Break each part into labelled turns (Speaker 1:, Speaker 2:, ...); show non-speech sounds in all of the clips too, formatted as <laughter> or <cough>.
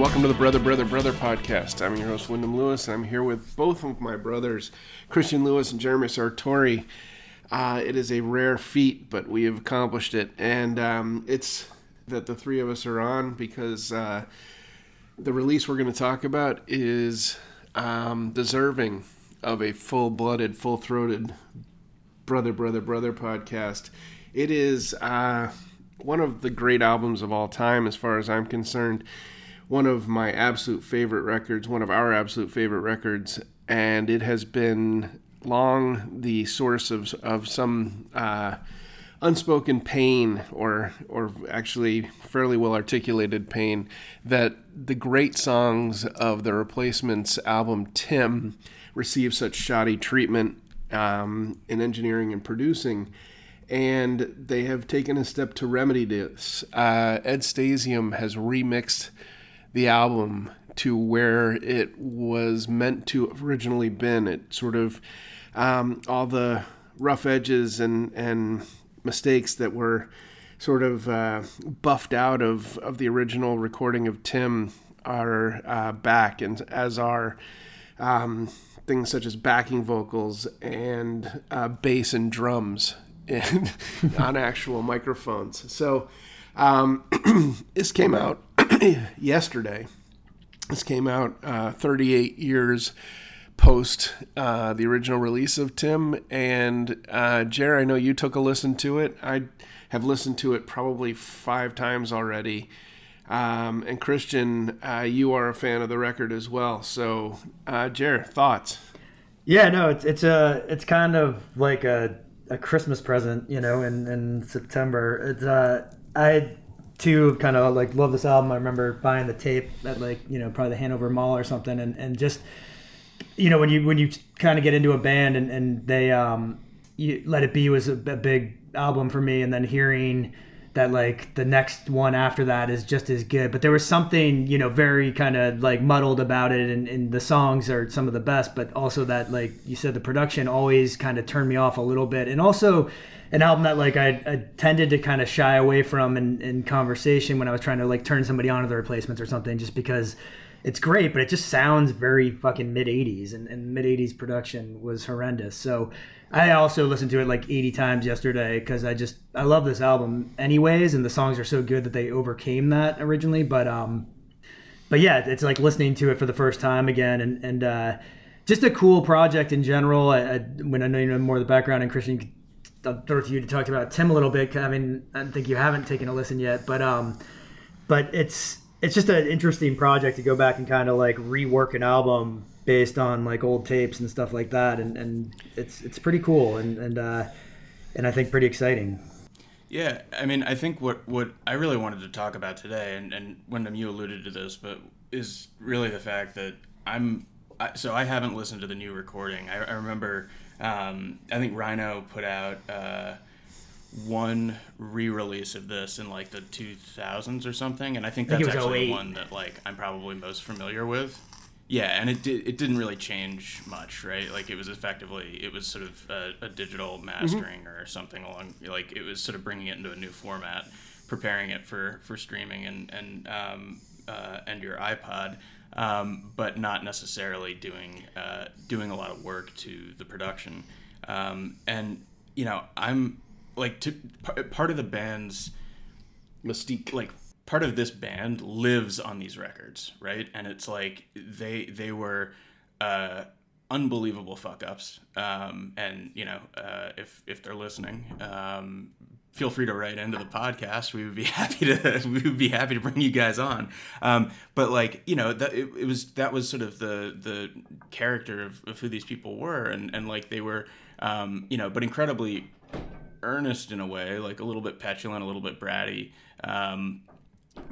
Speaker 1: Welcome to the Brother, Brother, Brother podcast. I'm your host, Wyndham Lewis, and I'm here with both of my brothers, Christian Lewis and Jeremy Sartori. Uh, it is a rare feat, but we have accomplished it, and um, it's that the three of us are on because uh, the release we're going to talk about is um, deserving of a full blooded, full throated Brother, Brother, Brother podcast. It is uh, one of the great albums of all time, as far as I'm concerned. One of my absolute favorite records, one of our absolute favorite records, and it has been long the source of, of some uh, unspoken pain, or or actually fairly well articulated pain, that the great songs of the Replacements album Tim received such shoddy treatment um, in engineering and producing and they have taken a step to remedy this. Uh, Ed Stasium has remixed the album to where it was meant to originally been. It sort of um, all the rough edges and and mistakes that were sort of uh, buffed out of of the original recording of Tim are uh, back, and as are. Um, things such as backing vocals and uh, bass and drums <laughs> in, on actual microphones. So um, <clears throat> this came out <clears throat> yesterday. This came out uh, 38 years post uh, the original release of Tim. And uh, Jerry, I know you took a listen to it. I have listened to it probably five times already. Um, and Christian, uh, you are a fan of the record as well. So, uh, Jer, thoughts?
Speaker 2: Yeah, no, it's it's a it's kind of like a a Christmas present, you know, in, in September. It's uh, I too kind of like love this album. I remember buying the tape at like you know probably the Hanover Mall or something, and, and just you know when you when you kind of get into a band and and they um you, Let It Be was a, a big album for me, and then hearing that like the next one after that is just as good. But there was something, you know, very kind of like muddled about it and, and, the songs are some of the best, but also that like you said, the production always kind of turned me off a little bit. And also an album that like I, I tended to kind of shy away from in, in conversation when I was trying to like turn somebody onto the replacements or something, just because it's great, but it just sounds very fucking mid 80s and, and mid 80s production was horrendous. So I also listened to it like 80 times yesterday because I just I love this album anyways, and the songs are so good that they overcame that originally. But um, but yeah, it's like listening to it for the first time again, and and uh, just a cool project in general. I, I, when I know you know more of the background, and Christian, I'll throw to you to talk about Tim a little bit. I mean, I think you haven't taken a listen yet, but um, but it's it's just an interesting project to go back and kind of like rework an album based on like old tapes and stuff like that, and, and it's it's pretty cool and and uh, and I think pretty exciting.
Speaker 3: Yeah, I mean, I think what what I really wanted to talk about today, and and Wyndham, you alluded to this, but is really the fact that I'm I, so I haven't listened to the new recording. I, I remember um, I think Rhino put out. Uh, one re-release of this in like the 2000s or something and i think that's I think actually the one that like i'm probably most familiar with yeah, and it did, it didn't really change much, right? Like it was effectively it was sort of a, a digital mm-hmm. mastering mm-hmm. or something along like it was sort of bringing it into a new format, preparing it for for streaming and and um, uh, and your iPod, um, but not necessarily doing uh, doing a lot of work to the production. Um, and you know, I'm like to, part of the band's mystique, like part of this band lives on these records, right? And it's like they they were uh, unbelievable fuck ups. Um, and you know, uh, if if they're listening, um, feel free to write into the podcast. We would be <laughs> happy to we would be happy to bring you guys on. Um, but like you know, that it, it, was that was sort of the the character of, of who these people were, and and like they were, um, you know, but incredibly earnest in a way, like a little bit petulant, a little bit bratty. Um,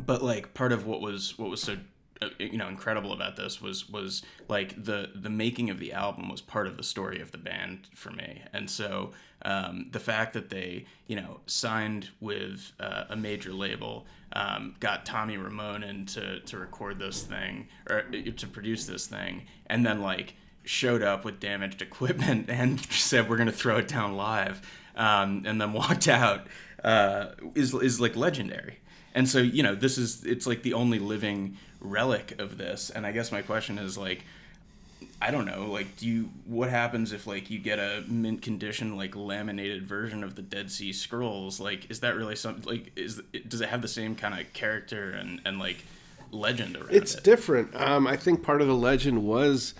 Speaker 3: but like part of what was what was so uh, you know incredible about this was was like the the making of the album was part of the story of the band for me. And so um, the fact that they you know signed with uh, a major label um, got Tommy Ramone in to, to record this thing or uh, to produce this thing and then like showed up with damaged <laughs> equipment and said we're gonna throw it down live um, and then walked out uh, is is like legendary and so you know this is it's like the only living relic of this and i guess my question is like I don't know, like, do you, what happens if, like, you get a mint condition, like, laminated version of the Dead Sea Scrolls? Like, is that really something, like, is, does it have the same kind of character and, and, like, legend around
Speaker 1: It's
Speaker 3: it?
Speaker 1: different. Um, I think part of the legend was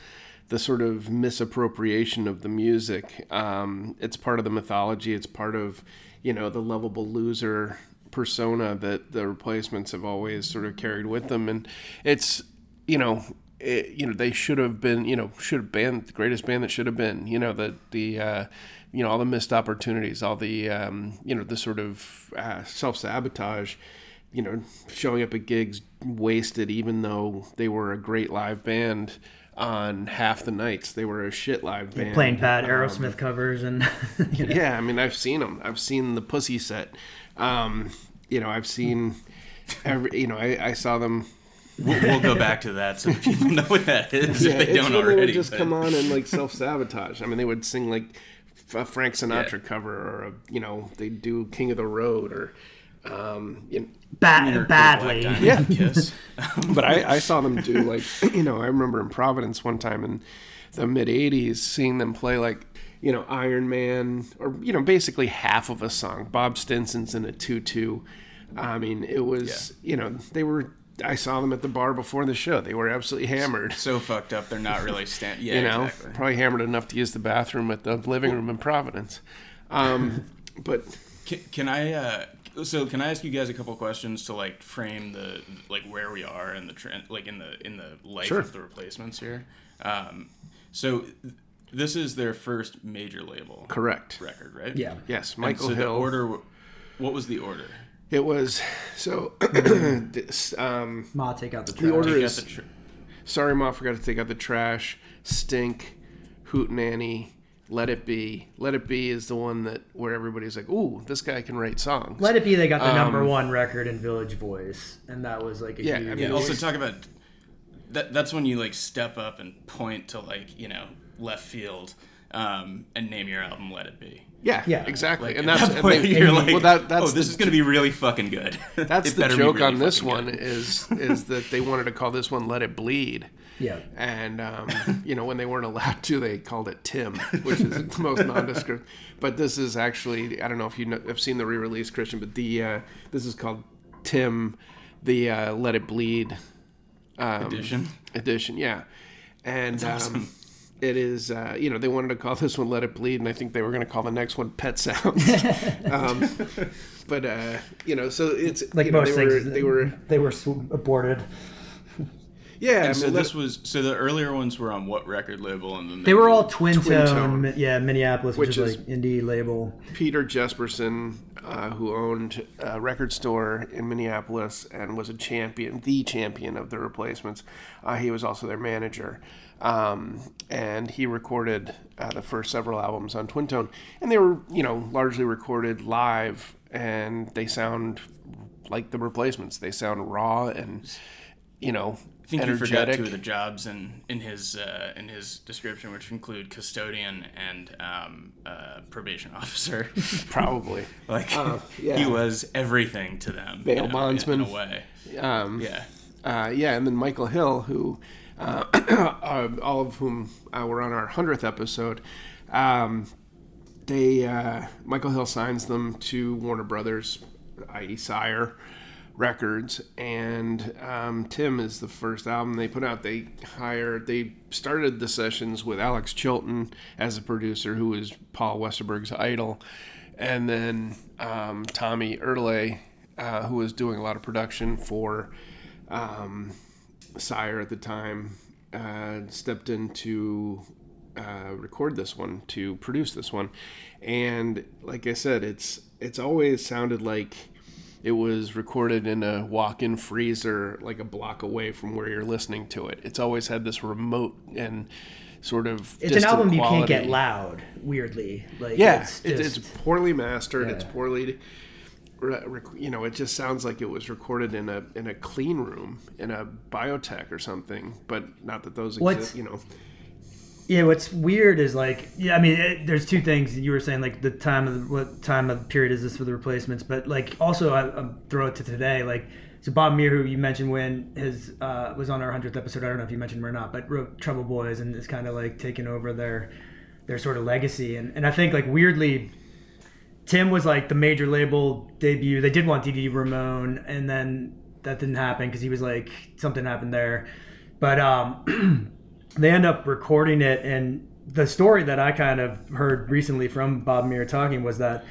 Speaker 1: the sort of misappropriation of the music. Um, it's part of the mythology. It's part of, you know, the lovable loser persona that the replacements have always sort of carried with them. And it's, you know, it, you know they should have been you know should have been the greatest band that should have been you know the the uh, you know all the missed opportunities all the um, you know the sort of uh, self sabotage you know showing up at gigs wasted even though they were a great live band on half the nights they were a shit live band
Speaker 2: Playing bad Aerosmith covers and <laughs> you know.
Speaker 1: yeah, I mean, I've seen them. I've seen the Pussy set. Um, you know, I've seen every. You know, I, I saw them.
Speaker 3: We'll, we'll go back to that so people know what that is
Speaker 1: Yeah,
Speaker 3: if they
Speaker 1: it's
Speaker 3: don't already.
Speaker 1: they would just
Speaker 3: but-
Speaker 1: come on and like self sabotage. I mean, they would sing like a Frank Sinatra cover, or a, you know, they do King of the Road, or um, you know,
Speaker 2: Ba-
Speaker 3: Or
Speaker 2: badly.
Speaker 3: Black Diamond
Speaker 1: Yeah.
Speaker 3: Yes. <laughs>
Speaker 1: but I, I saw them do like <clears throat> you know I remember in Providence one time in the mid '80s seeing them play like you know Iron Man or you know basically half of a song. Bob Stinson's in a tutu. I mean it was you know they were. I saw them at the bar before the show. They were absolutely hammered.
Speaker 3: so fucked up they're not really stand. <laughs> Yeah,
Speaker 1: You know,
Speaker 3: exactly.
Speaker 1: probably hammered enough to use the bathroom at the living room in Providence. Um, <laughs> but
Speaker 3: Can, can I? Uh, so can I ask you guys a couple questions to like frame the like where we are in the trend, like in the in the life
Speaker 1: Sure.
Speaker 3: of the replacements here? Um, so this is their first major label
Speaker 1: correct.
Speaker 3: record, right?
Speaker 2: Yeah.
Speaker 1: Yes,
Speaker 3: And
Speaker 1: Michael
Speaker 3: so
Speaker 1: Hill.
Speaker 3: The order. What was the order?
Speaker 1: It was so. <clears throat> this, um,
Speaker 2: Ma, take out the trash.
Speaker 1: order
Speaker 3: You
Speaker 1: is-
Speaker 3: the tr-
Speaker 1: Sorry, Ma, forgot to take out the trash. Stink, Hootenanny, Let It Be. Let It Be is the one that where everybody's like, "Ooh, this guy can write songs."
Speaker 2: Let It Be, they got the number
Speaker 1: Um,
Speaker 2: one record in Village Voice, and that was like a
Speaker 1: Yeah, I
Speaker 2: huge.
Speaker 1: mean,
Speaker 3: Yeah. Also, talk about that. That's when you like step up and point to like you know left field um, and name your album "Let It Be."
Speaker 1: yeah,
Speaker 2: Yeah.
Speaker 1: exactly.
Speaker 3: Like,
Speaker 1: and that's
Speaker 3: that
Speaker 1: and they-
Speaker 3: you're
Speaker 1: and-
Speaker 3: like,
Speaker 1: well, that, that's
Speaker 3: oh, this
Speaker 1: the,
Speaker 3: is gonna be really fucking good. <laughs>
Speaker 1: that's the joke
Speaker 3: really
Speaker 1: on this one
Speaker 3: good.
Speaker 1: is <laughs> is that they wanted to call this one "Let It Bleed."
Speaker 2: yeah.
Speaker 1: and um, <laughs> you know when they weren't allowed to, they called it Tim, which is the most nondescript. But this is actually I don't know if you know, have seen the re-release, Christian, but the uh, this is called Tim, the uh, Let It Bleed um,
Speaker 3: Edition?
Speaker 1: Edition, yeah, and
Speaker 3: awesome.
Speaker 1: It is uh, you know they wanted to call this one Let It Bleed, and I think they were going to call the next one Pet Sounds. <laughs> um, but uh, you know, so it's
Speaker 2: Like
Speaker 1: you know,
Speaker 2: most
Speaker 1: they were
Speaker 2: things,
Speaker 1: they were
Speaker 2: they were sw- aborted.
Speaker 1: yeah. I
Speaker 3: And so
Speaker 1: mean, Let-
Speaker 3: this was so the earlier ones were on what record label, and then
Speaker 2: They were
Speaker 3: did-
Speaker 2: all twin,
Speaker 1: Twin
Speaker 2: tone,
Speaker 1: Tone.
Speaker 2: Yeah, Minneapolis, which,
Speaker 1: Which
Speaker 2: is,
Speaker 1: is-
Speaker 2: like indie label.
Speaker 1: Peter Jesperson, uh, who owned a record store in Minneapolis and was a champion, the champion of the replacements. Uh, he was also their manager. Um, and he recorded uh, the first several albums on Twin Tone. And they were, you know, largely recorded live, and they sound like the replacements. They sound raw and, you know,
Speaker 3: I think you forgot two of the jobs in in his uh, in his description, which include custodian and um, uh, probation officer. <laughs>
Speaker 1: Probably.
Speaker 3: like
Speaker 1: Uh, yeah.
Speaker 3: he was everything to them.
Speaker 1: Bail
Speaker 3: you know,
Speaker 1: bondsman.
Speaker 3: in a way.
Speaker 1: Um,
Speaker 3: Yeah.
Speaker 1: uh, yeah, and then Michael Hill, who uh, <coughs> uh, all of whom uh, were on our hundredth episode. Um, they uh, Michael Hill signs them to Warner Brothers, i.e. Sire Records, and um, Tim is the first album they put out. They hired, they started the sessions with Alex Chilton as a producer, who was Paul Westerberg's idol, and then um, Tommy Erle, uh, who was doing a lot of production for um, Sire at the time, uh, stepped in to uh, record this one, to produce this one, and like I said, it's it's always sounded like it was recorded in a walk-in freezer, like a block away from where you're listening to it. It's always had this remote and sort of
Speaker 2: It's an album you can't get loud. Weirdly, like
Speaker 1: Yeah,
Speaker 2: it's, just,
Speaker 1: it's poorly mastered. It's poorly, you know, it just sounds like it was recorded in a in a clean room in a biotech or something. But not that those
Speaker 2: What's-
Speaker 1: exist, you know.
Speaker 2: Yeah, what's weird is like, yeah, I mean, it, there's two things you were saying, like the time of the, what time of period is this for the replacements, but like also I, I'm throw it to today, like so Bob Mehr, who you mentioned when his uh, was on our hundredth episode, I don't know if you mentioned him or not, but wrote Trouble Boys and is kind of like taking over their their sort of legacy, and and I think like weirdly. Tim was like the major label debut. They did want Dee Ramone, and then that didn't happen because he was like something happened there. But um, <clears throat> they end up recording it, and the story that I kind of heard recently from Bob Mehr talking was that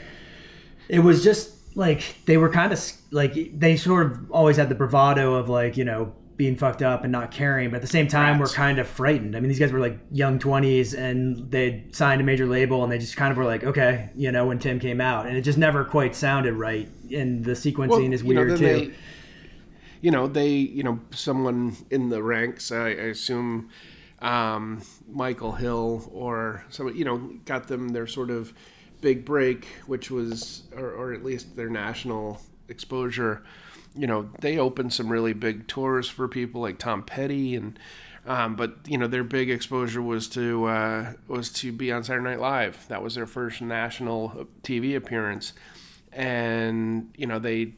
Speaker 2: it was just like they were kind of like they sort of always had the bravado of like you know being fucked up and not caring, but at the same time
Speaker 1: Rats.
Speaker 2: we're kind of frightened. I mean, these guys were like young twenties and they signed a major label and they just kind of were like, okay, you know, when Tim came out, and it just never quite sounded right, and the sequencing is
Speaker 1: you know,
Speaker 2: weird too.
Speaker 1: They, you know, they, you know, someone in the ranks, I, I assume um, Michael Hill or some, you know, got them their sort of big break, which was, or, or at least their national exposure. You know, they opened some really big tours for people like Tom Petty and. Um, but you know their big exposure was to uh, was to be on Saturday Night Live. That was their first national TV appearance, and you know they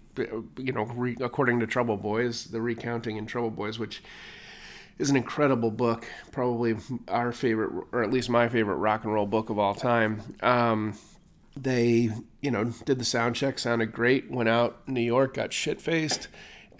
Speaker 1: you know re, according to trouble boys the recounting in trouble boys which is an incredible book probably our favorite or at least my favorite rock and roll book of all time um, they you know did the sound check sounded great went out in new york got shit faced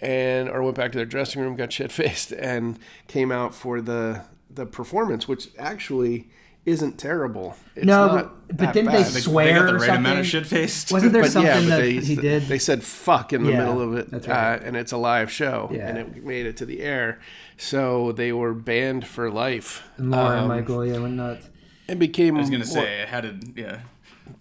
Speaker 1: and or went back to their dressing room got <laughs> shit faced and came out for the the performance which actually isn't terrible it's
Speaker 2: No,
Speaker 1: not
Speaker 2: but- but didn't they
Speaker 1: bad.
Speaker 3: They,
Speaker 2: Swear
Speaker 3: they got the
Speaker 2: or
Speaker 3: right amount of shit faced.
Speaker 2: Wasn't there
Speaker 1: but
Speaker 2: something
Speaker 1: yeah, but
Speaker 2: that
Speaker 1: they,
Speaker 2: he did?
Speaker 1: They said "fuck" in the
Speaker 2: Yeah,
Speaker 1: middle of it,
Speaker 2: right.
Speaker 1: uh, and it's a live show,
Speaker 2: Yeah.
Speaker 1: and it made it to the air. So they were banned for life,
Speaker 2: and Lorne
Speaker 1: um,
Speaker 2: Michael, yeah, went nuts.
Speaker 1: and became.
Speaker 3: I was gonna say, how did yeah,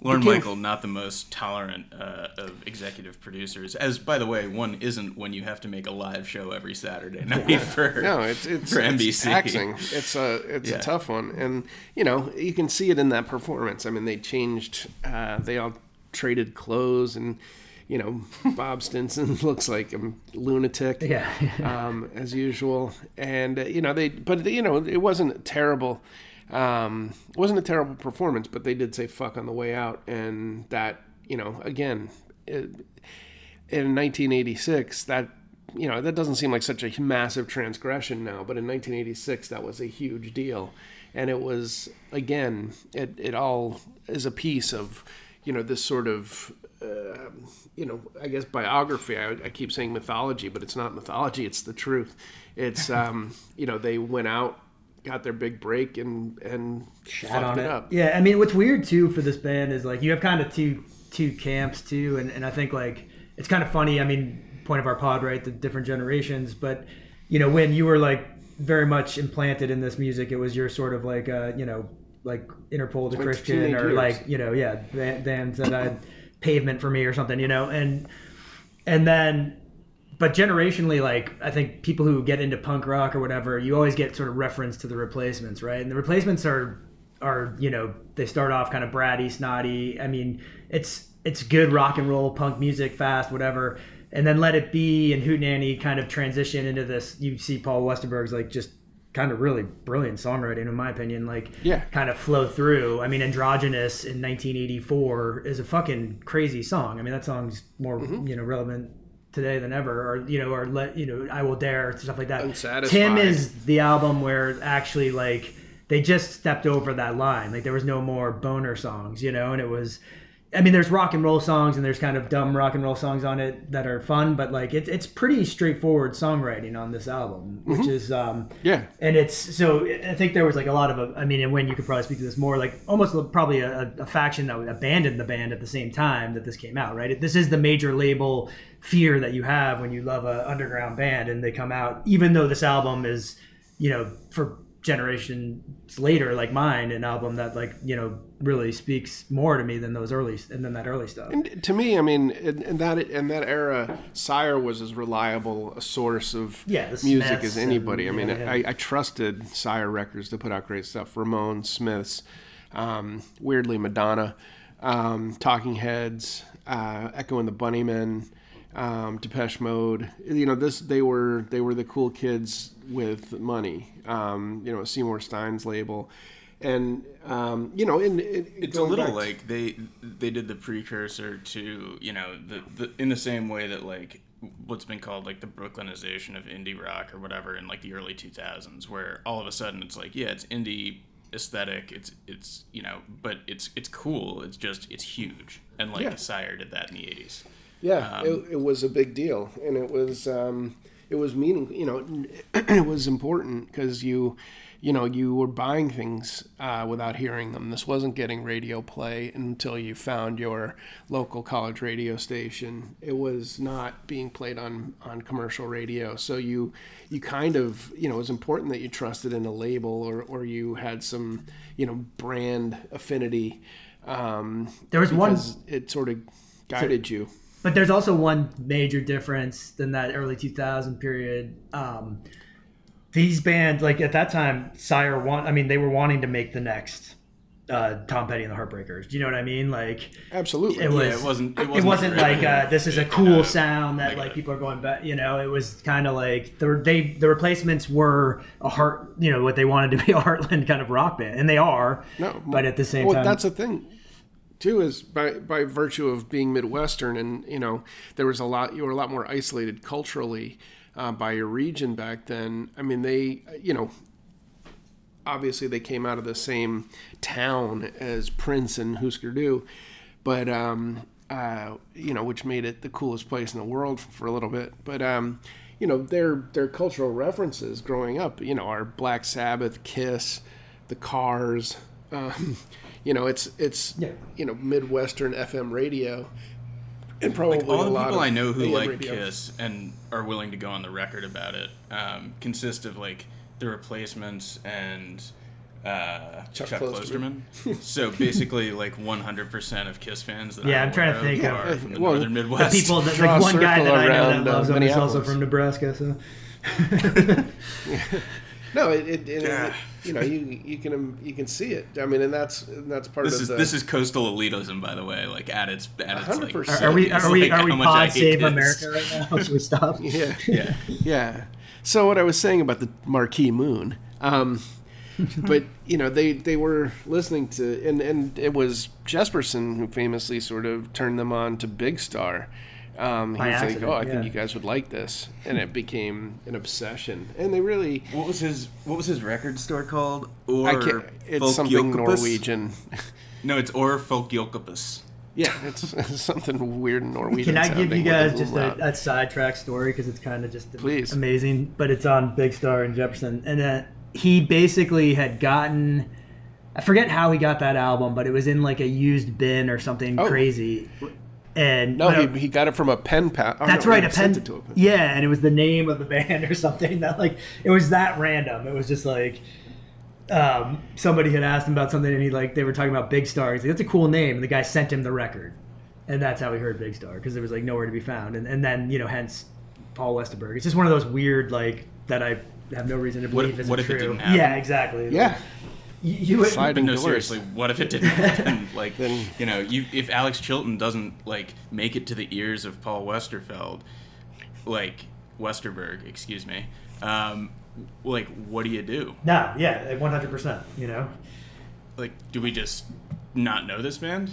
Speaker 3: Lorne
Speaker 1: Became-
Speaker 3: Michael not the most tolerant uh, of executive producers. As by the way, one isn't when you have to make a live show every Saturday night for
Speaker 1: No, it's it's,
Speaker 3: for
Speaker 1: it's taxing. It's a it's
Speaker 3: Yeah.
Speaker 1: a tough one, and you know you can see it in that performance. I mean, they changed. Uh, they all traded clothes, and you know <laughs> Bob Stinson <laughs> looks like a lunatic.
Speaker 2: Yeah. <laughs>
Speaker 1: um, as usual. And uh, you know they, but you know it wasn't terrible. Um, it wasn't a terrible performance, but they did say "fuck" on the way out, and that you know again, it, in 1986, that you know that doesn't seem like such a massive transgression now, but in 1986 that was a huge deal, and it was again, it it all is a piece of you know this sort of uh, you know, I guess biography. I, I keep saying mythology, but it's not mythology. It's the truth. It's <laughs> um, you know, they went out, got their big break, and and
Speaker 2: Shat on
Speaker 1: it,
Speaker 2: it.
Speaker 1: up.
Speaker 2: Yeah, I mean, what's weird too for this band is like you have kind of two two camps too, and, and I think like it's kind of funny. I mean, point of our pod, right? The different generations, but you know, when you were like very much implanted in this music, it was your sort of like uh, you know, like Interpol to
Speaker 1: Like
Speaker 2: Christian, or
Speaker 1: years.
Speaker 2: like you know, yeah, ba- bands that had pavement for me or something, you know, and and then but generationally like i think people who get into punk rock or whatever you always get sort of reference to the replacements right? And the replacements are are you know they start off kind of bratty snotty. I mean it's it's good rock and roll punk music fast whatever. And then let it be and hootenanny kind of transition into this. You see paul westerberg's like just kind of really brilliant songwriting in my opinion like
Speaker 1: Yeah.
Speaker 2: kind of flow through. I mean androgynous in 1984 is a fucking crazy song. I mean that song's more
Speaker 1: Mm-hmm.
Speaker 2: you know relevant today than ever or you know or let you know i will dare stuff like that
Speaker 1: Unsatisfied.
Speaker 2: tim is the album where actually like they just stepped over that line like there was no more boner songs you know and it was I mean, there's rock and roll songs and there's kind of dumb rock and roll songs on it that are fun, but like it's it's pretty straightforward songwriting on this album, which is um
Speaker 1: Yeah.
Speaker 2: and it's so I think there was like a lot of a, I mean, and when you could probably speak to this more, like almost probably a, a faction that abandoned the band at the same time that this came out, right? This is the major label fear that you have when you love a underground band and they come out, even though this album is, you know, for generations later, like mine, an album that like you know really speaks more to me than those early and then that early stuff.
Speaker 1: And to me, I mean, in, in that in that era, Sire was as reliable a source of
Speaker 2: Yeah,
Speaker 1: music as anybody.
Speaker 2: and-
Speaker 1: I mean,
Speaker 2: yeah,
Speaker 1: I, I trusted Sire Records to put out great stuff. Ramones, Smiths, um, weirdly Madonna, um, Talking Heads, uh, Echo and the Bunnymen, um, Depeche Mode. You know, this they were they were the cool kids with money. Um, you know, Seymour Stein's label. and um, you know, in, in
Speaker 3: it's a little like they they did the precursor to you know the, the in the same way that like what's been called like the Brooklynization of indie rock or whatever in like the early 2000s, where all of a sudden it's like yeah, it's indie aesthetic, it's it's you know, but it's it's cool. It's just it's huge, and like
Speaker 1: Yeah.
Speaker 3: Sire did that in the 80s.
Speaker 1: Yeah, it, it was a big deal, and it was um, it was meaning. You know, <clears throat> it was important because you, you know, you were buying things uh, without hearing them. This wasn't getting radio play until you found your local college radio station. It was not being played on on commercial radio. So you you kind of you know it was important that you trusted in a label or or you had some you know brand affinity. Um,
Speaker 2: There was one-
Speaker 1: it sort of guided you.
Speaker 2: But there's also one major difference than that early 2000 period. Um, these bands, like at that time, Sire want. I mean, they were wanting to make the next uh, Tom Petty and the Heartbreakers. Do you know what I mean? Like
Speaker 1: Absolutely.
Speaker 2: it was.
Speaker 3: Yeah, it wasn't- it
Speaker 2: It
Speaker 3: wasn't
Speaker 2: wasn't, like uh, this is a cool
Speaker 3: uh,
Speaker 2: sound that
Speaker 3: like
Speaker 2: like people are going back. You know, it was kind of like the they the replacements were a heart. You know what they wanted to be a <laughs> Heartland kind of rock band, and they are.
Speaker 1: No,
Speaker 2: but at the same
Speaker 1: well,
Speaker 2: time,
Speaker 1: that's the thing, too, is by by virtue of being Midwestern, and you know, there was a lot. You were a lot more isolated culturally uh, by your region back then. I mean, they, you know, obviously they came out of the same town as Prince and Husker Du, but um, uh, you know, which made it the coolest place in the world for a little bit. But um, you know, their their cultural references growing up, you know, are Black Sabbath, Kiss, the Cars. Um, you know, it's it's
Speaker 2: Yeah.
Speaker 1: you know Midwestern FM radio, and probably
Speaker 3: all
Speaker 1: a
Speaker 3: the
Speaker 1: lot
Speaker 3: people
Speaker 1: of
Speaker 3: I know who
Speaker 1: AM
Speaker 3: like
Speaker 1: radio.
Speaker 3: Kiss and are willing to go on the record about it um, consist of like the replacements and uh,
Speaker 1: Chuck
Speaker 3: Chuck,
Speaker 1: Klosterman.
Speaker 3: Klosterman. <laughs> so basically, like 100% of Kiss fans that
Speaker 2: Yeah,
Speaker 3: I'm
Speaker 2: I'm trying to
Speaker 3: aware of
Speaker 2: think
Speaker 3: are
Speaker 2: of-
Speaker 3: from the
Speaker 1: well,
Speaker 3: northern
Speaker 1: the
Speaker 2: the
Speaker 3: Midwest.
Speaker 2: people that
Speaker 1: Draw
Speaker 2: like one guy that I know
Speaker 1: around,
Speaker 2: that
Speaker 1: uh,
Speaker 2: loves them is also from Nebraska. So <laughs> <laughs>
Speaker 1: No, it, it, it,
Speaker 3: Yeah.
Speaker 1: you know you you can you can see it. I mean, and that's and that's part
Speaker 3: this
Speaker 1: of
Speaker 3: is
Speaker 1: the.
Speaker 3: this is coastal elitism, by the way. Like at its at its like,
Speaker 1: 100%.
Speaker 2: are, are we
Speaker 3: it's
Speaker 2: are we
Speaker 3: like
Speaker 2: are we
Speaker 3: how much I
Speaker 2: pod save
Speaker 3: Kiss.
Speaker 2: America right now? <laughs> Should we stop? <laughs>
Speaker 1: yeah
Speaker 3: Yeah.
Speaker 1: yeah. So what I was saying about the Marquee Moon, um, but you know they they were listening to and and it was Jesperson who famously sort of turned them on to Big Star. Um, he
Speaker 2: By
Speaker 1: was like, "Oh, I
Speaker 2: yeah.
Speaker 1: think you guys would like this," and it became an obsession. And they really,
Speaker 3: What was his What was his record store called? Or
Speaker 1: I can't. It's something
Speaker 3: Folkjokeopus?
Speaker 1: Norwegian. <laughs>
Speaker 3: No, it's Or Folkjokeopus.
Speaker 1: yeah, it's, it's something weird in Norwegian.
Speaker 2: Can I give
Speaker 1: sounding
Speaker 2: you
Speaker 1: with
Speaker 2: guys
Speaker 1: a
Speaker 2: just
Speaker 1: umlaut.
Speaker 2: a, a sidetrack story because it's kind of just
Speaker 1: Please.
Speaker 2: amazing? But it's on Big Star and Jesperson, and uh, he basically had gotten. I forget how he got that album, but it was in like a used bin or something
Speaker 1: Oh.
Speaker 2: crazy. And
Speaker 1: No, he, he got it from a pen pal. oh,
Speaker 2: That's
Speaker 1: no,
Speaker 2: right, a pen.
Speaker 1: to a pen.
Speaker 2: Yeah, and it was the name of the band <laughs> or something. That like it was that random. It was just like um, somebody had asked him about something, and he like they were talking about Big Star. He's like, "That's a cool name," and the guy sent him the record, and that's how he heard Big Star because it was like nowhere to be found. And and then you know, hence Paul Westerberg. It's just one of those weird like that I have no reason to believe isn't
Speaker 3: what if it
Speaker 2: true.
Speaker 3: didn't?
Speaker 2: Yeah, exactly.
Speaker 1: Yeah,
Speaker 2: you, you would,
Speaker 1: Sliding
Speaker 3: no,
Speaker 1: doors.
Speaker 3: seriously, what if it didn't happen? <laughs> Like,
Speaker 1: Then-
Speaker 3: you know, you if Alex Chilton doesn't like make it to the ears of Paul Westerfeld, like Westerberg, excuse me, um, like what do you do?
Speaker 2: No, yeah, one hundred percent. You know.
Speaker 3: Like, do we just not know this band?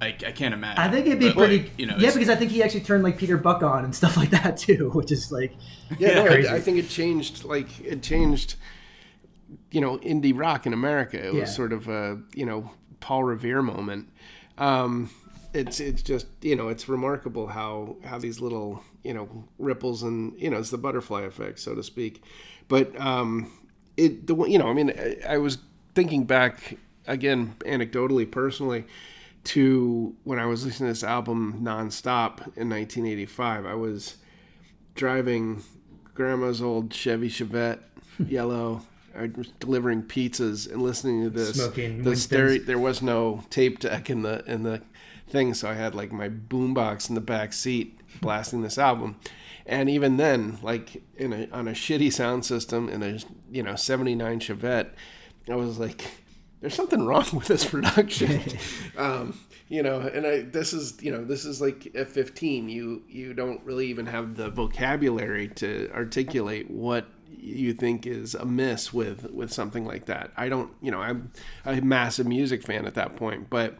Speaker 3: I, I can't imagine.
Speaker 2: I think it'd be
Speaker 3: But,
Speaker 2: pretty.
Speaker 3: like, you know,
Speaker 2: yeah, because I think he actually turned like Peter Buck on and stuff like that too, <laughs> which is like.
Speaker 1: Yeah, no, <laughs>
Speaker 2: Crazy.
Speaker 1: I, I think it changed. Like it changed, you know, indie rock in America. It
Speaker 2: Yeah.
Speaker 1: was sort of a you know Paul Revere moment. Um, it's it's just you know it's remarkable how how these little you know ripples and you know it's the butterfly effect so to speak. But um, it the you know I mean I, I was thinking back again anecdotally personally to when I was listening to this album nonstop in 1985. I was driving grandma's old Chevy Chevette, <laughs> yellow. I was delivering pizzas and listening to this.
Speaker 2: Smoking
Speaker 1: the
Speaker 2: Winston's.
Speaker 1: there was no tape deck in the in the thing, so I had like my boombox in the back seat blasting this album. And even then, like in a on a shitty sound system in a you know '79 Chevette, I was like, "There's something wrong with this production." <laughs> um, you know, and I this is you know this is like F15. You you don't really even have the vocabulary to articulate what you think is amiss with with something like that. I don't, you know, I'm a massive music fan at that point, but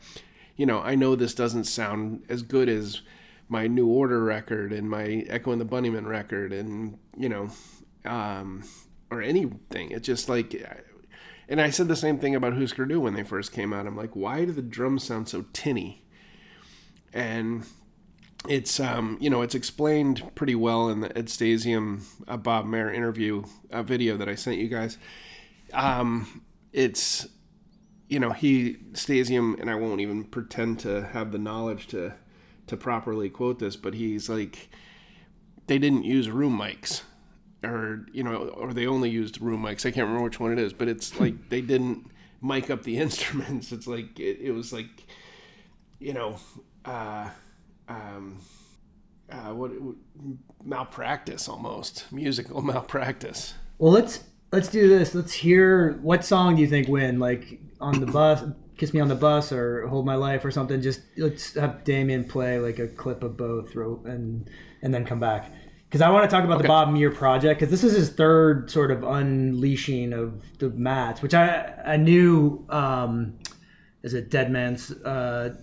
Speaker 1: you know, I know this doesn't sound as good as my New Order record and my Echo and the Bunnymen record, and you know, um, or anything. It's just like, and I said the same thing about Husker Du when they first came out. I'm like, why do the drums sound so tinny? And it's um, you know it's explained pretty well in the Ed Stasium uh, Bob Mehr interview uh, video that I sent you guys. Um, it's you know he Stasium and I won't even pretend to have the knowledge to to properly quote this, but he's like they didn't use room mics or you know or they only used room mics. I can't remember which one it is, but it's like they didn't mic up the <laughs> instruments. It's like it, it was like you know. Uh, um, uh, what malpractice almost musical <laughs> malpractice.
Speaker 2: Well, let's let's do this. Let's hear what song do you think win? Like on the bus, "Kiss Me on the Bus" or "Hold My Life" or something. Just let's have Damien play like a clip of both, and and then come back because I want to talk about okay. the Bob Mehr project because this is his third sort of unleashing of the mats, which I I knew. Um, is it Dead Man's uh,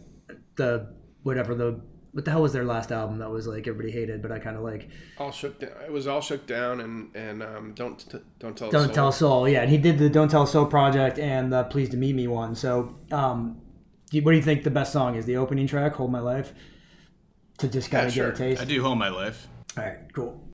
Speaker 2: the whatever the what the hell was their last album that was like everybody hated, but I kind of like.
Speaker 1: All shook down. It was all shook down, and and um, don't don't tell.
Speaker 2: Don't
Speaker 1: soul.
Speaker 2: tell soul. Yeah, and he did the Don't Tell Soul project and the Pleased to Meet Me one. So, um, what do you think the best song is? The opening track, "Hold My Life," to just kind of yeah, get a taste.
Speaker 3: I do "Hold My Life."
Speaker 2: All right, cool.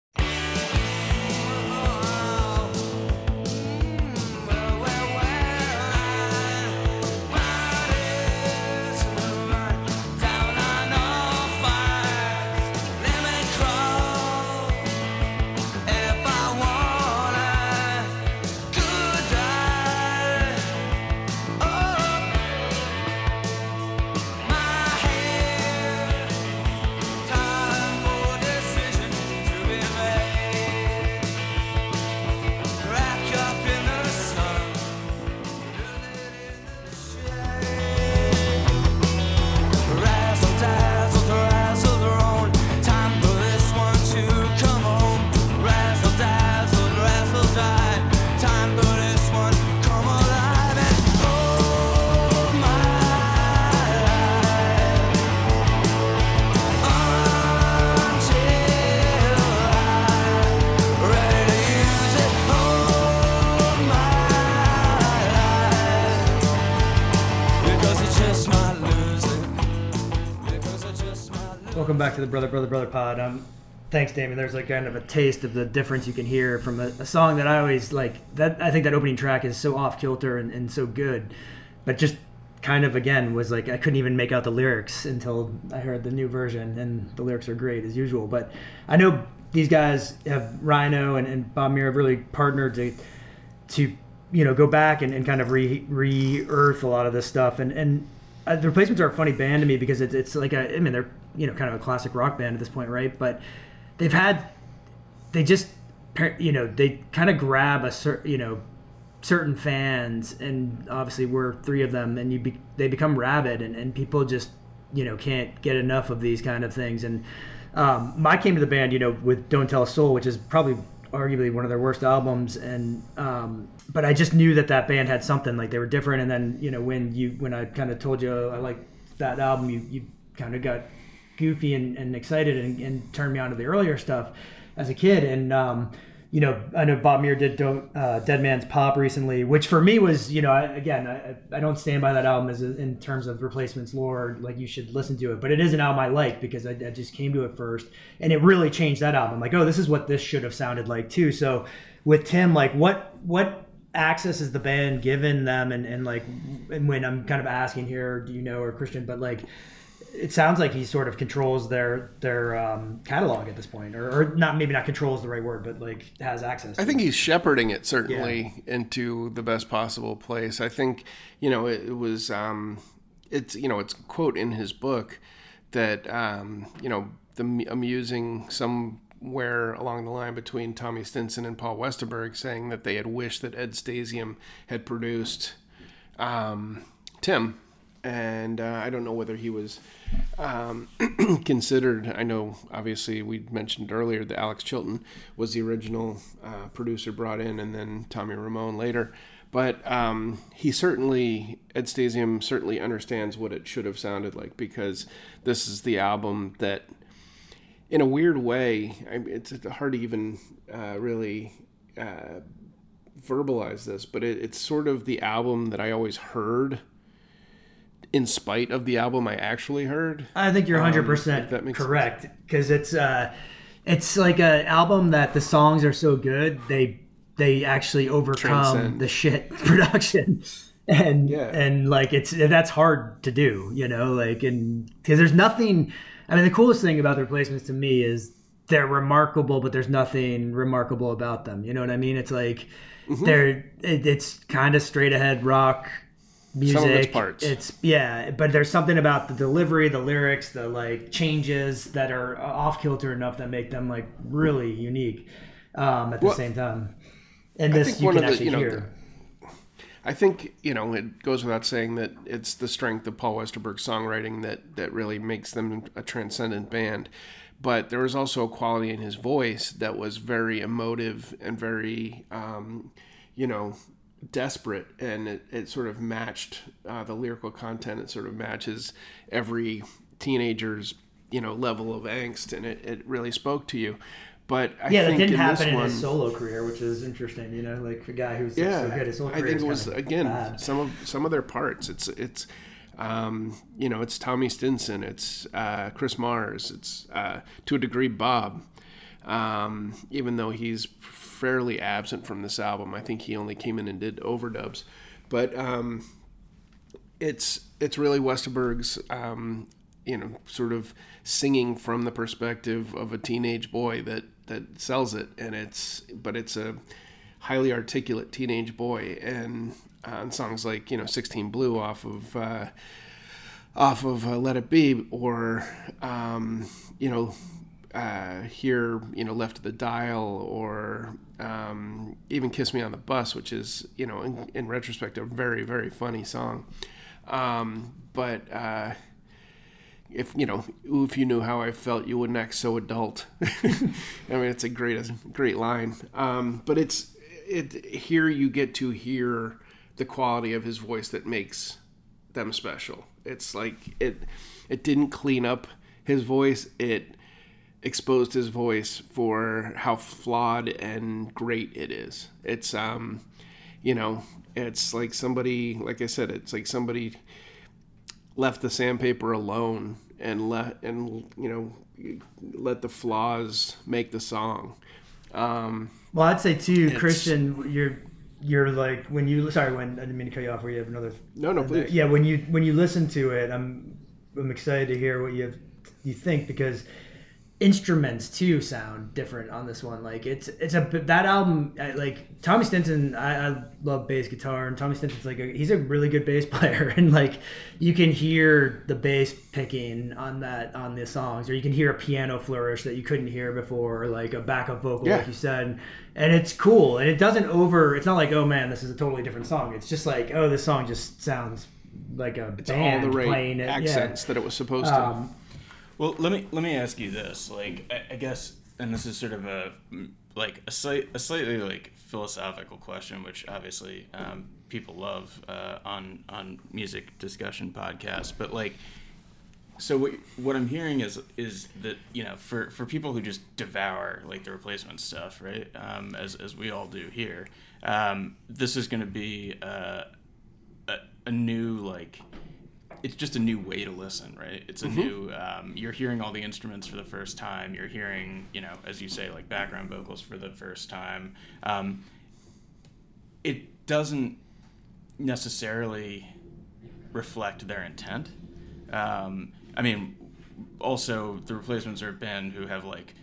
Speaker 2: Back to the Brother Brother Brother Pod. Um, thanks, Damien. There's like kind of a taste of the difference you can hear from a, a song that I always like. That I think that opening track is so off kilter and, and so good, but just kind of again was like I couldn't even make out the lyrics until I heard the new version, and the lyrics are great as usual. But I know these guys have Rhino and, and Bob Mehr have really partnered to to you know go back and, and kind of re re earth a lot of this stuff and and uh, the replacements are a funny band to me because it's, it's like a, I mean they're you know kind of a classic rock band at this point, right? But they've had they just you know they kind of grab a certain you know certain fans and obviously we're three of them and you be, they become rabid and, and people just you know can't get enough of these kind of things and um, I came to the band you know with Don't Tell a Soul which is probably arguably one of their worst albums and um, but I just knew that that band had something like they were different and then you know when you when I kind of told you I like that album you you kind of got goofy and, and excited and, and, turned me on to the earlier stuff as a kid. And, um, you know, I know Bob Mehr did uh, Dead Man's Pop recently, which for me was, you know, I, again, I, I don't stand by that album as a, in terms of replacements lore, like you should listen to it, but it is an album I like because I, I just came to it first and it really changed that album. Like, oh, this is what this should have sounded like too. So with Tim, like what, what access is the band given them and, and like and when i'm kind of asking here do you know or christian but like it sounds like he sort of controls their their um, catalog at this point, or, or, not maybe not controls the right word, but like has access.
Speaker 1: I think he's shepherding it certainly yeah. into the best possible place. I think you know it, it was um, it's you know it's quote in his book that um, you know the amusing somewhere along the line between Tommy Stinson and Paul Westerberg saying that they had wished that Ed Stasium had produced um, Tim and uh, I don't know whether he was um, <clears throat> considered. I know, obviously, we mentioned earlier that Alex Chilton was the original uh, producer brought in, and then Tommy Ramone later. But um, he certainly, Ed Stasium certainly understands what it should have sounded like because this is the album that, in a weird way, I it's hard to even uh, really uh, verbalize this, but it, it's sort of the album that I always heard in spite of the album I actually heard.
Speaker 2: I think you're 100
Speaker 1: Um,
Speaker 2: percent correct because it's uh, it's like an album that the songs are so good they they actually overcome
Speaker 1: Transcend.
Speaker 2: the shit <laughs> production. And
Speaker 1: Yeah.
Speaker 2: and like it's that's hard to do, you know, like and because there's nothing. I mean, the coolest thing about the replacements to me is they're remarkable, but there's nothing remarkable about them. You know what I mean? It's like
Speaker 1: Mm-hmm.
Speaker 2: they're it, it's kind of straight ahead rock music.
Speaker 1: Some of its parts.
Speaker 2: It's yeah, but there's something about the delivery, the lyrics, the like changes that are off kilter enough that make them like really unique um, at the
Speaker 1: Well,
Speaker 2: same time. And this you can
Speaker 1: of the-
Speaker 2: actually
Speaker 1: you know,
Speaker 2: hear.
Speaker 1: I think you know it goes without saying that it's the strength of Paul Westerberg's songwriting that that really makes them a transcendent band. But there was also a quality in his voice that was very emotive and very, um, you know, desperate, and it, it sort of matched uh, the lyrical content. It sort of matches every teenager's you know level of angst, and it, it really spoke to you. But I
Speaker 2: yeah, that
Speaker 1: think
Speaker 2: didn't
Speaker 1: in
Speaker 2: happen
Speaker 1: this
Speaker 2: in
Speaker 1: one,
Speaker 2: his solo career, which is interesting. You know, like a guy who's
Speaker 1: yeah,
Speaker 2: so good. At his solo
Speaker 1: I think it was again
Speaker 2: bad.
Speaker 1: some of some of their parts. It's it's um, you know it's Tommy Stinson, it's uh, Chris Mars, it's uh, to a degree Bob. Um, even though he's fairly absent from this album, I think he only came in and did overdubs, but um, it's it's really Westerberg's um, you know sort of singing from the perspective of a teenage boy that that sells it, and it's but it's a highly articulate teenage boy, and uh, on songs like you know 16 Blue off of. Uh, off of uh, Let It Be, or um, you know, uh, here you know Left of the Dial, or um, even Kiss Me on the Bus, which is you know in, in retrospect a very very funny song. Um, but uh, if you know, if you knew how I felt, you wouldn't act so adult. <laughs> I mean, it's a great great line. Um, but it's it here you get to hear the quality of his voice that makes them special. It's like it it didn't clean up his voice. It exposed his voice for how flawed and great it is. It's um you know, it's like somebody like I said, it's like somebody left the sandpaper alone and let and you know let the flaws make the song. Um
Speaker 2: Well, I'd say too, Christian, you're you're like when you sorry when I didn't mean to cut you off. Where you have another
Speaker 1: No, no, please.
Speaker 2: Yeah, when you when you listen to it, I'm I'm excited to hear what you have, you think because instruments too sound different on this one. Like it's it's a that album I- like Tommy Stinson. I, I love bass guitar and Tommy Stinson's like a, he's a really good bass <laughs> player and like you can hear the bass picking on that on the songs or you can hear a piano flourish that you couldn't hear before or like a backup vocal
Speaker 1: Yeah.
Speaker 2: like you said and it's cool and it doesn't over it's not like oh man this is a totally different song it's just like oh this song just sounds like a
Speaker 1: it's all
Speaker 2: band
Speaker 1: the right
Speaker 2: playing it
Speaker 1: accents that it was supposed to.
Speaker 2: um,
Speaker 3: Well, let me let me ask you this. Like, I, I guess, and this is sort of a like a slight a slightly like philosophical question, which obviously um, people love uh, on on music discussion podcasts. But like, so what what I'm hearing is is that you know for for people who just devour like the replacement stuff, right? Um, as as we all do here, um, this is going to be uh, a a new like it's just a new way to listen, right? It's a new. Um, you're hearing all the instruments for the first time. You're hearing, you know, as you say, like background vocals for the first time. Um, it doesn't necessarily reflect their intent. Um, I mean, also the replacements are a band who have like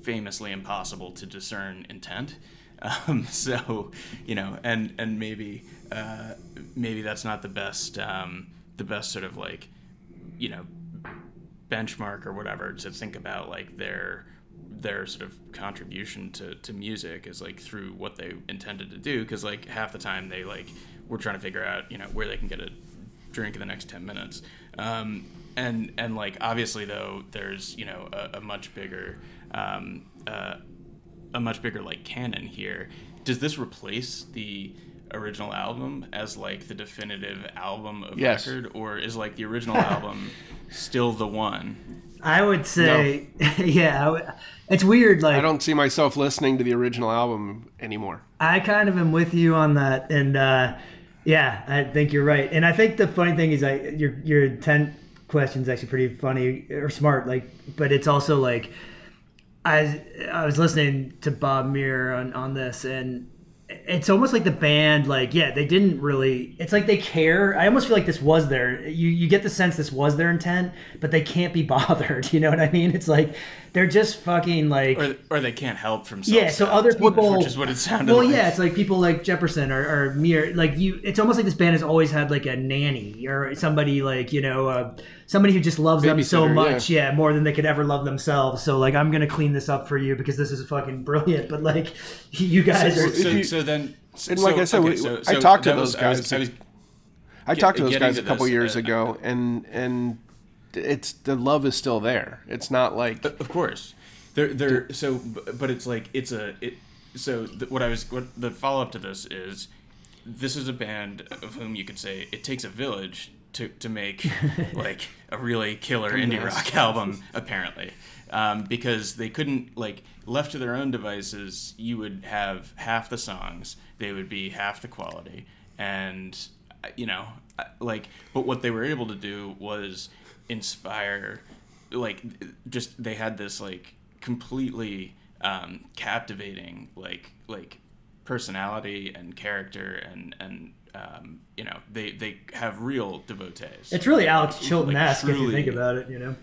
Speaker 3: famously impossible to discern intent. Um, <laughs> so, you know, and and maybe uh, maybe that's not the best um, the best sort of like you know benchmark or whatever to think about like their their sort of contribution to, to music is like through what they intended to do because like half the time they like were trying to figure out you know where they can get a drink in the next ten minutes. Um, and and like obviously though, there's you know a, a much bigger um, uh, a much bigger like canon here. Does this replace the original album as like the definitive album of
Speaker 1: Yes.
Speaker 3: record, or is like the original <laughs> album still the one?
Speaker 2: I would say, <laughs> yeah, I it's weird. Like
Speaker 1: I don't see myself listening to the original album anymore.
Speaker 2: I kind of am with you on that, and uh, yeah, I think you're right. And I think the funny thing is, I your your ten questions actually pretty funny or smart. Like, but it's also like I I was listening to Bob Mehr on on this, and it's almost like the band, like yeah, they didn't really. It's like they care. I almost feel like this was their. You you get the sense this was their intent, but they can't be <laughs> bothered. You know what I mean? It's like they're just fucking like.
Speaker 3: Or, or they can't help from
Speaker 2: Yeah, so other people,
Speaker 3: which is what it sounded
Speaker 2: Well,
Speaker 3: like.
Speaker 2: yeah, it's like people like Jesperson or, or Mehr. Like you, it's almost like this band has always had like a nanny or somebody like you know uh, somebody who just loves them so much, yeah. more than they could ever love themselves. So like, I'm gonna clean this up for you because this is fucking brilliant. But like, <laughs> you guys
Speaker 3: so,
Speaker 2: are.
Speaker 3: so,
Speaker 1: you-
Speaker 3: so then,
Speaker 1: And like I said, we- I talked to those
Speaker 3: was- I was-
Speaker 1: guys.
Speaker 3: I was-
Speaker 1: I
Speaker 3: Get-
Speaker 1: talked to those guys
Speaker 3: to
Speaker 1: a couple
Speaker 3: this,
Speaker 1: years
Speaker 3: uh,
Speaker 1: ago, and and it's the love is still there. It's not like
Speaker 3: Of course, they're they're so, but it's like it's a it. So th- what I was what the follow up to this is, this is a band of whom you could say it takes a village to to make <laughs> like a really killer indie rock album apparently. Um, because they couldn't like left to their own devices, you would have half the songs, they would be half the quality, and you know, like, but what they were able to do was inspire like just they had this like completely um, captivating like like personality and character and and um, you know they they have real devotees
Speaker 2: It's really Alex Chilton esque if you think about it. You know.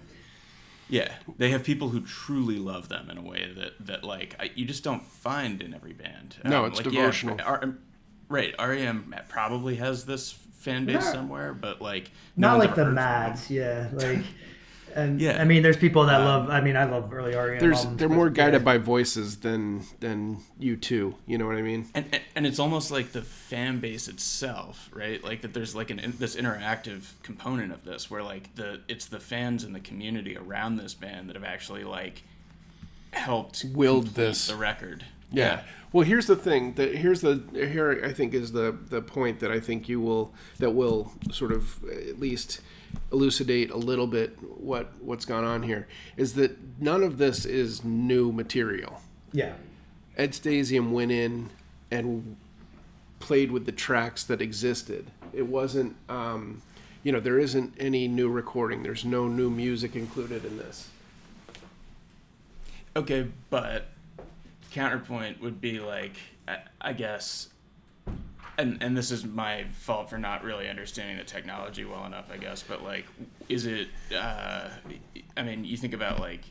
Speaker 3: yeah they have people who truly love them in a way that that like I, you just don't find in every band
Speaker 1: No,
Speaker 3: Um,
Speaker 1: it's
Speaker 3: like, yeah,
Speaker 1: devotional.
Speaker 3: R- right REM probably has this fan base
Speaker 2: Not-
Speaker 3: somewhere but like no
Speaker 2: Not like the
Speaker 3: ever heard from them.
Speaker 2: Mads, yeah. <laughs> Like, and
Speaker 3: Yeah.
Speaker 2: I mean, there's people that uh, love. I mean, I love early REM.
Speaker 1: there's
Speaker 2: albums,
Speaker 1: they're
Speaker 2: but,
Speaker 1: more
Speaker 2: yeah.
Speaker 1: guided by voices than than U2. You know what I mean?
Speaker 3: and, and and it's almost like the fan base itself right like that there's like an this interactive component of this where like the it's the fans and the community around this band that have actually like helped
Speaker 1: Willed this.
Speaker 3: the record
Speaker 1: Yeah. Well, here's the thing. That here's the here I think is the the point that I think you will that will sort of at least elucidate a little bit what what's gone on here is that none of this is new material.
Speaker 2: Yeah.
Speaker 1: Ed Stasium went in and played with the tracks that existed. It wasn't, um, you know, there isn't any new recording. There's no new music included in this.
Speaker 3: okay but counterpoint would be like I, I guess and and this is my fault for not really understanding the technology well enough i guess but like is it uh i mean you think about like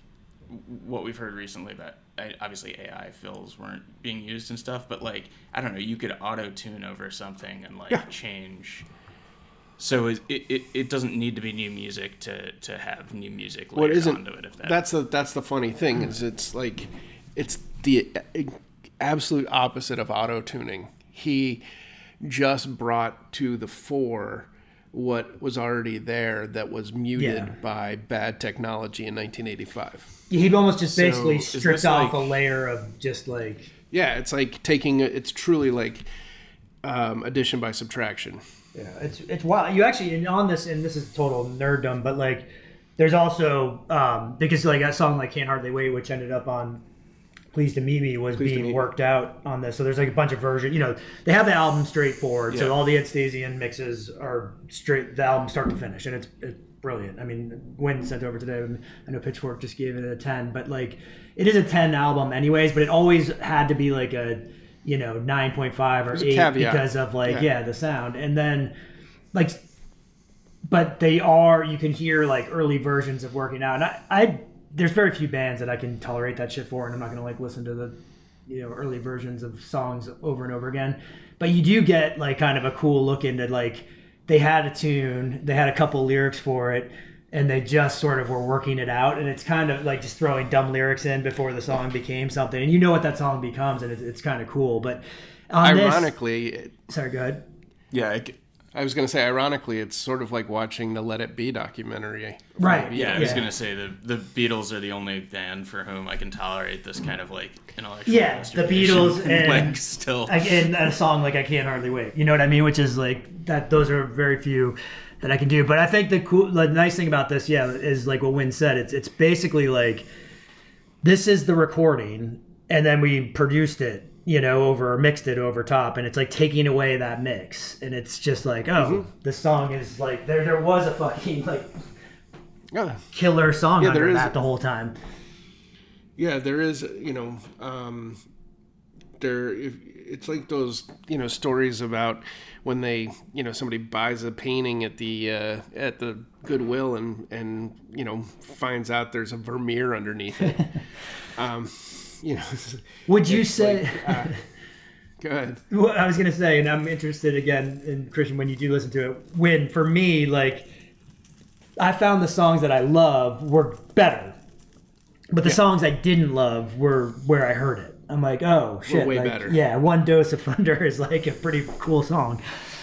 Speaker 3: what we've heard recently about obviously ai fills weren't being used and stuff but like i don't know you could auto tune over something and like
Speaker 1: Yeah.
Speaker 3: change so it, it, it- doesn't need to be new music to, to have new music
Speaker 1: What isn't?
Speaker 3: onto it if that
Speaker 1: That's the that's the funny thing is it's like it's the absolute opposite of auto tuning. He just brought to the fore what was already there that was muted
Speaker 2: Yeah.
Speaker 1: by bad technology in 1985.
Speaker 2: He'd almost just basically
Speaker 3: is
Speaker 2: stripped off
Speaker 3: like-
Speaker 2: a layer of just like
Speaker 1: Yeah, it's like taking it's truly like um, addition by subtraction.
Speaker 2: Yeah, it's it's wild. You actually and on this, and this is total nerddom, but like, there's also um, because like a song like "Can't Hardly Wait," which ended up on "Pleased to Meet Me," was being
Speaker 1: Me.
Speaker 2: worked out on this. So there's like a bunch of versions. You know, they have the album straightforward, so all the Ed Stasium mixes are straight the album start to finish, and it's it's brilliant. I mean, Gwen sent over today. I know Pitchfork just gave it a ten, but like, it is a ten album anyways. But it always had to be like a you know 9.5 or 8 because of like
Speaker 1: Yeah.
Speaker 2: yeah the sound and then like but they are you can hear like early versions of working out and I, I there's very few bands that i can tolerate that shit for and i'm not going to like listen to the you know early versions of songs over and over again. But you do get like kind of a cool look into like they had a tune they had a couple lyrics for it and they just sort of were working it out and it's kind of like just throwing dumb lyrics in before the song became something. And you know what that song becomes and it's, it's kind of cool but on this-
Speaker 1: Ironically, it-
Speaker 2: sorry go ahead.
Speaker 3: Yeah, I, c-
Speaker 1: I was going to say, ironically, it's sort of like watching the Let It Be documentary.
Speaker 2: Right.
Speaker 3: Yeah, I was
Speaker 2: Yeah.
Speaker 3: gonna say the the Beatles are the only band for whom I can tolerate this kind of like intellectual.
Speaker 2: Yeah, the. Beatles <laughs> and-
Speaker 3: like still.
Speaker 2: I, and a song like I can't hardly wait. You know what I mean? Which is like that. Those are very few that I can do. But I think the cool, the nice thing about this, yeah, is like what Win said. It's it's basically like this is the recording, and then we produced it. You know, over mixed it over top, and it's like taking away that mix, and it's just like, oh, the song is like there. There was a fucking like
Speaker 1: Yeah,
Speaker 2: killer song
Speaker 1: Yeah,
Speaker 2: under
Speaker 1: is-
Speaker 2: that the whole time.
Speaker 1: yeah. There is, you know, um, there. If, it's like those, you know, stories about when they, you know, somebody buys a painting at the uh, at the Goodwill and and you know finds out there's a Vermeer underneath it. <laughs> um, you know, <laughs>
Speaker 2: Would you say?
Speaker 1: like, uh, <laughs> go ahead.
Speaker 2: Well, I was gonna say, and I'm interested again in Christian when you do listen to it. When for me, like, I found the songs that I love were better, but the songs I didn't love were where I heard it. I'm like, oh shit,
Speaker 1: way
Speaker 2: like,
Speaker 1: better.
Speaker 2: Yeah, one dose of <laughs> thunder is like a pretty cool song,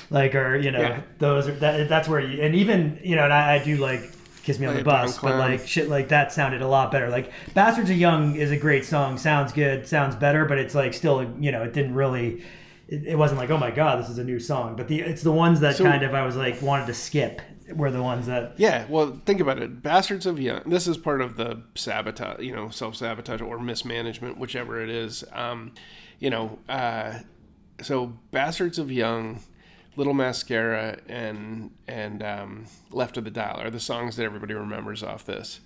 Speaker 2: like, or you know,
Speaker 1: Yeah.
Speaker 2: those are that, that's where you and even you know, and I, I do like. Kiss Me on the Bus, but like shit like that sounded a lot better. Like Bastards of Young is a great song, sounds good, sounds better, but it's like still, you know, it didn't really it, it wasn't like oh my god this is a new song but the it's the ones that
Speaker 1: So-
Speaker 2: kind of i was like wanted to skip were the ones that
Speaker 1: Yeah, well, think about it. Bastards of Young. This is part of the sabotage, you know, self sabotage or mismanagement, whichever it is. Um, you know, uh, so Bastards of Young, Little Mascara, and and um, Left of the Dial are the songs that everybody remembers off this.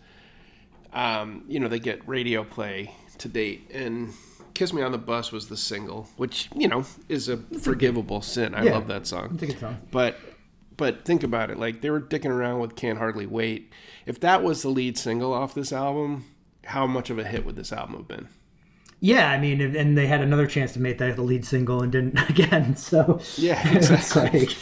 Speaker 1: Um, you know, they get radio play to date, and "Kiss Me on the Bus" was the single, which you know is a forgivable sin. I
Speaker 2: Yeah.
Speaker 1: love that song.
Speaker 2: it's a good song
Speaker 1: But but think about it, like they were dicking around with Can't Hardly Wait. If that was the lead single off this album, how much of a hit would this album have been?
Speaker 2: Yeah i mean and- they had another chance to make that the lead single and didn't <laughs> again so
Speaker 1: Yeah, <laughs> exactly.
Speaker 2: like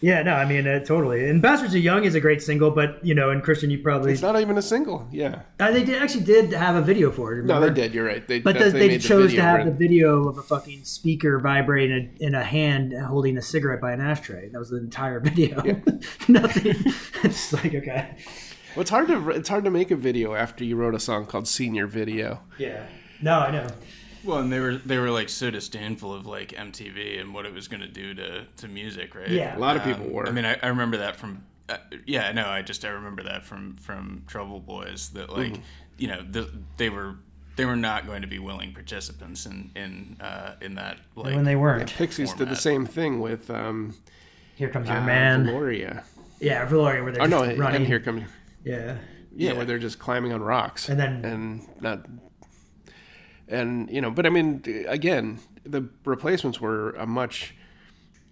Speaker 2: yeah no i mean uh, totally and bastards of young is a great single but you know and christian you probably
Speaker 1: It's not even a single. Yeah.
Speaker 2: uh, they did actually did have a video for it
Speaker 1: No,
Speaker 2: remember?
Speaker 1: they did. You're right. They,
Speaker 2: But the, they,
Speaker 1: made the
Speaker 2: chose to have
Speaker 1: where-
Speaker 2: the video of a fucking speaker vibrating in a hand holding a cigarette by an ashtray. That was the entire <laughs> video. Nothing. it's like okay.
Speaker 1: Well, it's hard to it's hard to make a video after you wrote a song called Seen Your Video.
Speaker 2: Yeah. No, I know.
Speaker 3: Well, and they were they were like so disdainful of like MTV and what it was going to do to to music, right?
Speaker 2: Yeah.
Speaker 1: A lot of people were.
Speaker 3: I mean, I, I remember that from. Uh, yeah, no, I just I remember that from from Trouble Boys that like
Speaker 1: Mm-hmm.
Speaker 3: you know the, they were they were not going to be willing participants in in uh, in that like
Speaker 2: when they weren't.
Speaker 1: Pixies did the same thing with um,
Speaker 2: Here comes your
Speaker 1: uh,
Speaker 2: man.
Speaker 1: Gloria.
Speaker 2: Yeah, Valoria, where they're
Speaker 1: Oh
Speaker 2: just
Speaker 1: no,
Speaker 2: running.
Speaker 1: and here comes
Speaker 2: Yeah.
Speaker 1: yeah,
Speaker 3: Yeah.
Speaker 1: where they're just climbing on rocks
Speaker 2: And then-
Speaker 1: and not and you know but i mean again the replacements were a much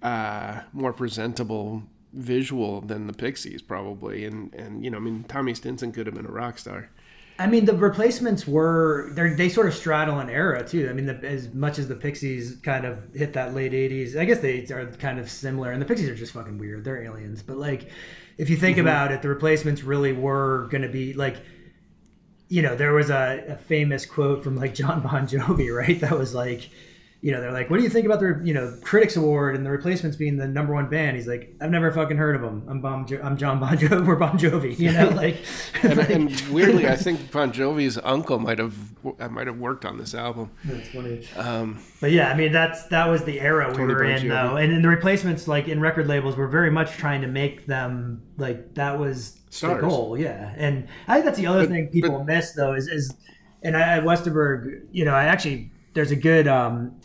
Speaker 1: uh, more presentable visual than the pixies probably and and you know i mean tommy stinson could have been a rock star
Speaker 2: I mean, the replacements were they they sort of straddle an era too. I mean, the, as much as the Pixies kind of hit that late '80s, I guess they are kind of similar. And the Pixies are just fucking weird; they're aliens. But like, if you think about it, the replacements really were going to be like, you know, there was a, a famous quote from like John Bon Jovi, <laughs> right? That was like. You know, they're like, "What do you think about the you know Critics Award and the Replacements being the number one band?" He's like, "I've never fucking heard of them. I'm bon jo- I'm John Bon Jovi. <laughs> We're Bon Jovi." You know, <laughs> like,
Speaker 1: and,
Speaker 2: like-
Speaker 1: and weirdly i think bon jovi's uncle might have might have worked on this album
Speaker 2: That's funny.
Speaker 1: um,
Speaker 2: But yeah, I mean that's that was the era we
Speaker 1: Tony
Speaker 2: were in
Speaker 1: Bongiovi.
Speaker 2: though, and in the replacements, like in record labels, were very much trying to make them like that was
Speaker 1: Stars.
Speaker 2: the goal. Yeah, and I think that's the other
Speaker 1: But-
Speaker 2: thing people miss though is is, and I, at Westerberg, you know, I actually there's a good um,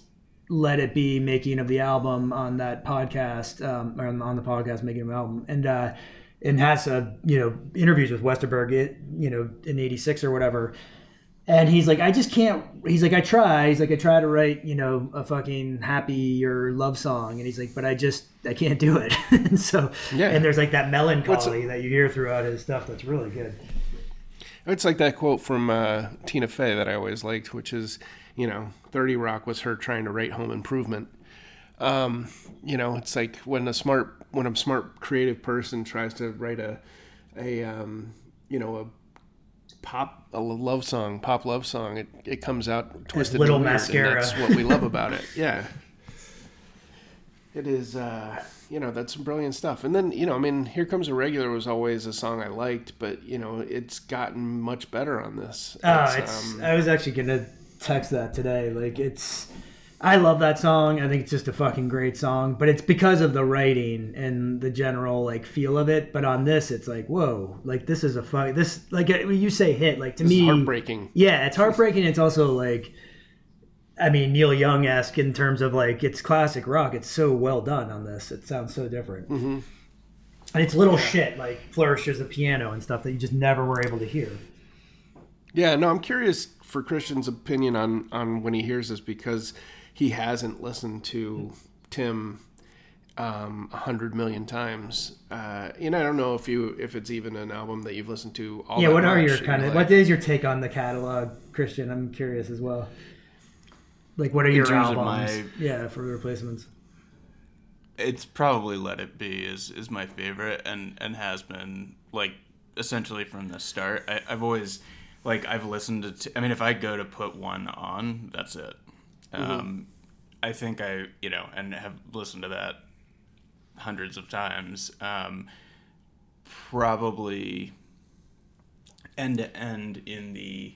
Speaker 2: let it be making of the album on that podcast um, or on, the podcast making of the album. And uh and has uh you know interviews with westerberg it you know in 86 or whatever. And he's like i just can't he's like i try he's like i try to write you know a fucking happy or love song and he's like but i just i can't do it. <laughs> And so
Speaker 1: Yeah.
Speaker 2: and there's like that melancholy that you hear throughout his stuff that's really good.
Speaker 1: It's like that quote from uh, Tina Fey that I always liked, which is, you know, 30 Rock was her trying to write home improvement. Um, you know, it's like when a smart when a smart creative person tries to write a a um, you know, a pop a love song, pop love song, it, it comes out twisted
Speaker 2: Little Mascara.
Speaker 1: that's what we love about it. <laughs> Yeah. it is uh you know that's some brilliant stuff and then you know i mean here comes a regular was always a song i liked but you know it's gotten much better on this
Speaker 2: Oh, it's.
Speaker 1: um,
Speaker 2: I was actually gonna text that today. Like it's. I love that song. I think it's just a fucking great song. But it's because of the writing and the general like feel of it. But on this, it's like whoa, like this is a fuck. This like uh, when you say hit, like to
Speaker 1: it's
Speaker 2: me,
Speaker 1: heartbreaking
Speaker 2: Yeah, it's heartbreaking. It's also like, I mean, Neil Young esque in terms of like it's classic rock. It's so well done on this. It sounds so different. Mm-hmm. And it's little shit like flourishes of piano and stuff that you just never were able to hear.
Speaker 1: yeah no i'm curious for christian's opinion on on when he hears this because he hasn't listened to tim um, a hundred million times, uh, and I don't know if you if it's even an album that you've listened to. All
Speaker 2: yeah,
Speaker 1: that
Speaker 2: what are your kind of
Speaker 1: life.
Speaker 2: what is your take on the catalog, Christian? I'm curious as well. Like, what are your
Speaker 3: terms
Speaker 2: albums?
Speaker 3: my-
Speaker 2: Yeah, for replacements.
Speaker 3: it's probably Let It Be is is my favorite and and has been like essentially from the start. I, I've always like I've listened to. T- I mean, if I go to put one on, that's it. Um, I think I you know and have listened to that hundreds of times. Um, probably end to end in the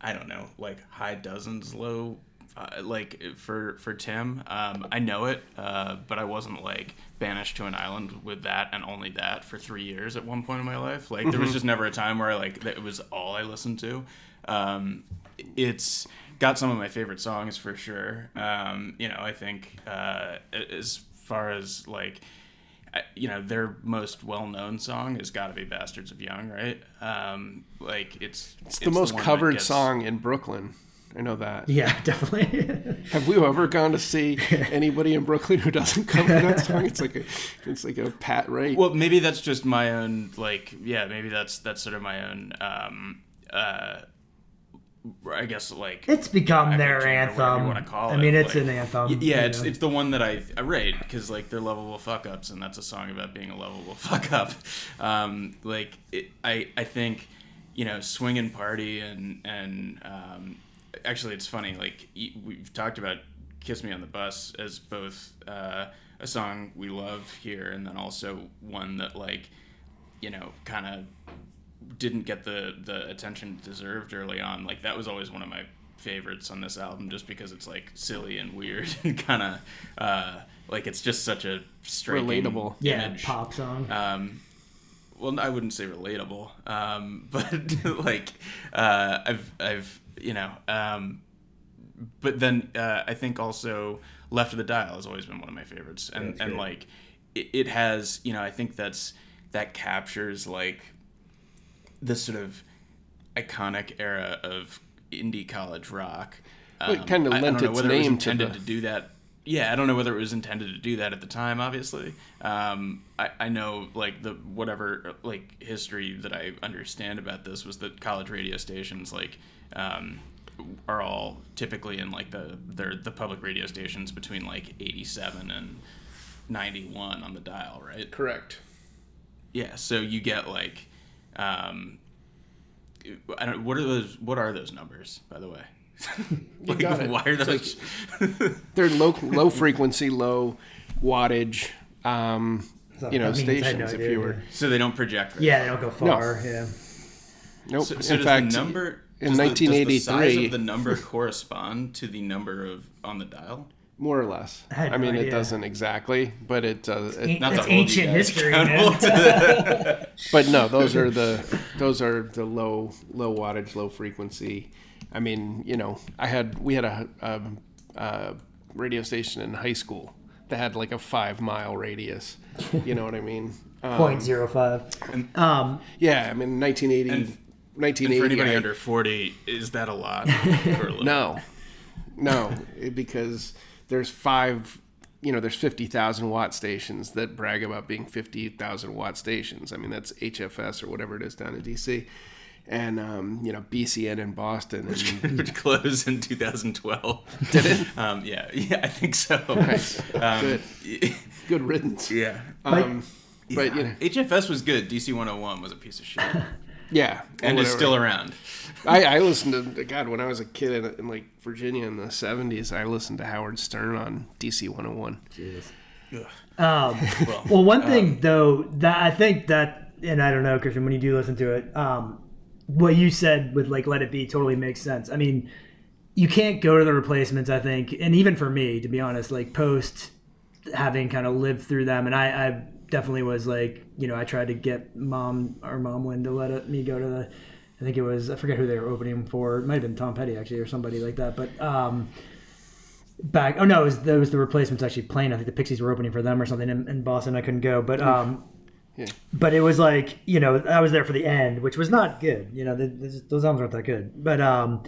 Speaker 3: I don't know, like high dozens, low, uh, like for for Tim. Um, I know it, uh, but I wasn't like banished to an island with that and only that for three years at one point in my life. Like there was just never a time where I like that it was all I listened to. Um, it's got some of my favorite songs for sure. Um, you know, I think uh, as far as like you know their most well-known song has got to be "Bastards of Young," right? Um, like it's
Speaker 1: It's the most
Speaker 3: that
Speaker 1: covered
Speaker 3: gets-
Speaker 1: song in Brooklyn. I know that.
Speaker 2: Yeah, <laughs> definitely. <laughs>
Speaker 1: Have we ever gone to see <laughs> anybody in Brooklyn who doesn't cover that song? It's like a, it's like a pat rate.
Speaker 3: Well, maybe that's just my own like yeah, maybe that's that's sort of my own um uh I guess like
Speaker 2: it's become their
Speaker 3: packaging or whatever
Speaker 2: anthem.
Speaker 3: you wanna call
Speaker 2: I
Speaker 3: it,
Speaker 2: mean, it's
Speaker 3: like-
Speaker 2: an anthem.
Speaker 3: Y- yeah, it's
Speaker 2: know.
Speaker 3: it's the one that I I rate because like they're lovable fuck ups, and that's a song about being a lovable fuck up. Um, like it, I I think you know swinging party and and um, actually it's funny like we've talked about "Kiss Me on the Bus" as both uh, a song we love here, and then also one that like you know kind of didn't get the the attention it deserved early on. Like that was always one of my favorites on this album, just because it's like silly and weird <laughs> and kind of uh, like it's just such a striking
Speaker 1: Relatable.
Speaker 2: yeah,
Speaker 3: image.
Speaker 2: pop song.
Speaker 3: Um, well, I wouldn't say relatable, um, <laughs> but <laughs> like uh, I've I've you know, um, but then uh, I think also Left of the Dial has always been one of my favorites, and and like it, it has you know I think that's that captures like this sort of iconic era of indie college rock.
Speaker 1: Well, it
Speaker 3: Um,
Speaker 1: kinda
Speaker 3: I- I
Speaker 1: lent
Speaker 3: don't know
Speaker 1: its
Speaker 3: whether it was
Speaker 1: name to the-
Speaker 3: to do that. Yeah, I don't know whether it was intended to do that at the time. Obviously, um, I, I know like the whatever like history that I understand about this was that college radio stations like um, are all typically in like the they're the public radio stations between like eighty seven and ninety one on the dial, right?
Speaker 1: Correct.
Speaker 3: Yeah, so you get like, um, I don't. What are those? What are those numbers, by the way? <laughs> like,
Speaker 1: got it.
Speaker 3: Why are
Speaker 1: It's
Speaker 3: those? <laughs>
Speaker 1: They're low low frequency, low wattage. Um,
Speaker 2: So,
Speaker 1: you know,
Speaker 2: that means I had
Speaker 1: stations.
Speaker 2: no
Speaker 1: if
Speaker 2: idea,
Speaker 1: you were
Speaker 2: yeah.
Speaker 3: so they don't project. Very
Speaker 2: Yeah,
Speaker 3: far.
Speaker 2: they don't go far. Yeah.
Speaker 1: nope.
Speaker 3: So, so
Speaker 1: in
Speaker 3: does
Speaker 1: fact,
Speaker 3: the number
Speaker 1: in
Speaker 3: does the- does the size of the number correspond to the number of on the dial?
Speaker 1: more or less.
Speaker 2: I had
Speaker 1: I mean,
Speaker 2: no
Speaker 1: it doesn't exactly, but it does. It,
Speaker 3: Not <laughs> to
Speaker 2: It's
Speaker 3: hold
Speaker 2: ancient history, man.
Speaker 1: but no, those are the those are the low low wattage, low frequency. I mean, you know, I had we had a, a, a radio station in high school that had like a five mile radius. You know what I mean? <laughs> Um,
Speaker 2: Point zero five. Um,
Speaker 1: Yeah, I mean, 1980.
Speaker 3: And- and for anybody
Speaker 1: I-
Speaker 3: under forty, is that a lot? <laughs> Or a?
Speaker 1: No, no, because there's five, you know, there's 50,000 watt stations that brag about being 50,000 watt stations. I mean, that's HFS or whatever it is down in DC. And, um, you know, BCN in Boston. And, <laughs>
Speaker 3: Which closed in 2012. Did it? <laughs> Um, yeah, yeah, I think so.
Speaker 1: Nice.
Speaker 3: Um,
Speaker 1: Good. good riddance.
Speaker 3: Yeah.
Speaker 1: Um, but, you know,
Speaker 3: HFS was good. DC 101 was a piece of shit,
Speaker 1: yeah. or
Speaker 3: and is still around.
Speaker 1: I, I listened to, God, when I was a kid in, in like Virginia in the 70s, I listened to Howard Stern on DC 101.
Speaker 2: Um,
Speaker 3: Well,
Speaker 2: well, one thing though that I think that, and I don't know, Christian, when you do listen to it, um, what you said with like "Let It Be" totally makes sense. I mean, you can't go to the replacements. I think, and even for me, to be honest, like post having kind of lived through them, and I, I definitely was like, you know, I tried to get mom or mom Lynn to let me go to the. I think it was I forget who they were opening for. It might have been Tom Petty actually or somebody like that. But um, back oh no, it was that was the replacements actually playing. I think the Pixies were opening for them or something in, in Boston. I couldn't go, but um,
Speaker 1: Yeah.
Speaker 2: but it was like you know I was there for the end, which was not good. You know, the, the, those albums aren't that good. But um,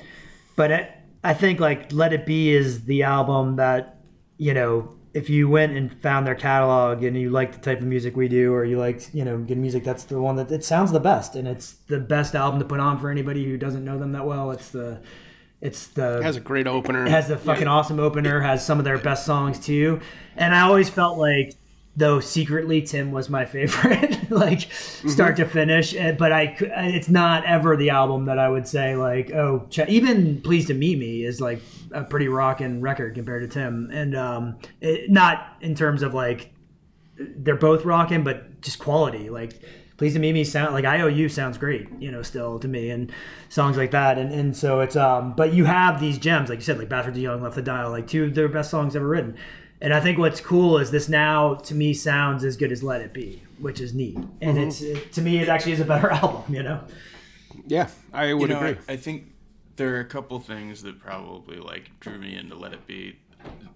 Speaker 2: but it, I think like Let It Be is the album that you know if you went and found their catalog and you like the type of music we do or you like you know good music that's the one that it sounds the best and it's the best album to put on for anybody who doesn't know them that well it's the it's the
Speaker 1: It has a great opener.
Speaker 2: it has a fucking awesome opener, has some of their best songs too. And I always felt like, though secretly Tim was my favorite, <laughs> like start to finish. eh, But I, it's not ever the album that I would say like, oh, ch- even Pleased to Meet Me is like a pretty rocking record compared to Tim, and um, it, not in terms of like they're both rocking, but just quality. Like Please to Meet Me sound like IOU sounds great, you know, still to me and songs like that. And and so it's um but you have these gems, like you said, like Bastards of Young, Left the Dial, like two of their best songs ever written. And I think what's cool is this now to me sounds as good as Let It Be, which is neat. And it's it, to me it actually is a better <laughs> album, you know.
Speaker 1: yeah, I would
Speaker 3: you know,
Speaker 1: agree.
Speaker 3: I, I think there are a couple things that probably like drew me into Let It Be.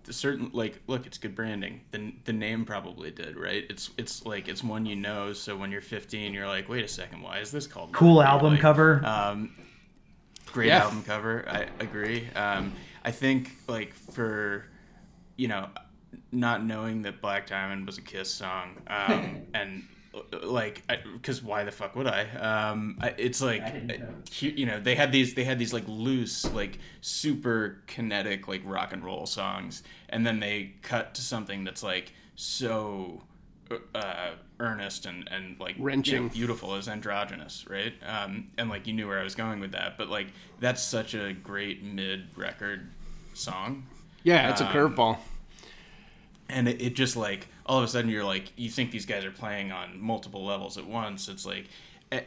Speaker 3: The certain like, look, it's good branding. The the name probably did, right? It's it's like it's one you know. So when you're 15, you're like, wait a second, why is this called?
Speaker 2: Cool
Speaker 3: It Be?
Speaker 2: album
Speaker 3: Like,
Speaker 2: cover.
Speaker 3: Um, great
Speaker 1: Yeah.
Speaker 3: album cover. I agree. Um, I think like for you know not knowing that Black Diamond was a Kiss song, um, <laughs> and uh, like, because why the fuck would I? Um, I it's like,
Speaker 2: know.
Speaker 3: you you know, they had these, they had these like loose, like super kinetic, like rock and roll songs, and then they cut to something that's like so uh, earnest and and like you know,
Speaker 1: Wrenching.
Speaker 3: beautiful as androgynous, right? Um, and like you knew where I was going with that, but like that's such a great mid record song
Speaker 1: yeah, it's a
Speaker 3: um,
Speaker 1: curveball.
Speaker 3: And it, it just like all of a sudden you're like you think these guys are playing on multiple levels at once it's like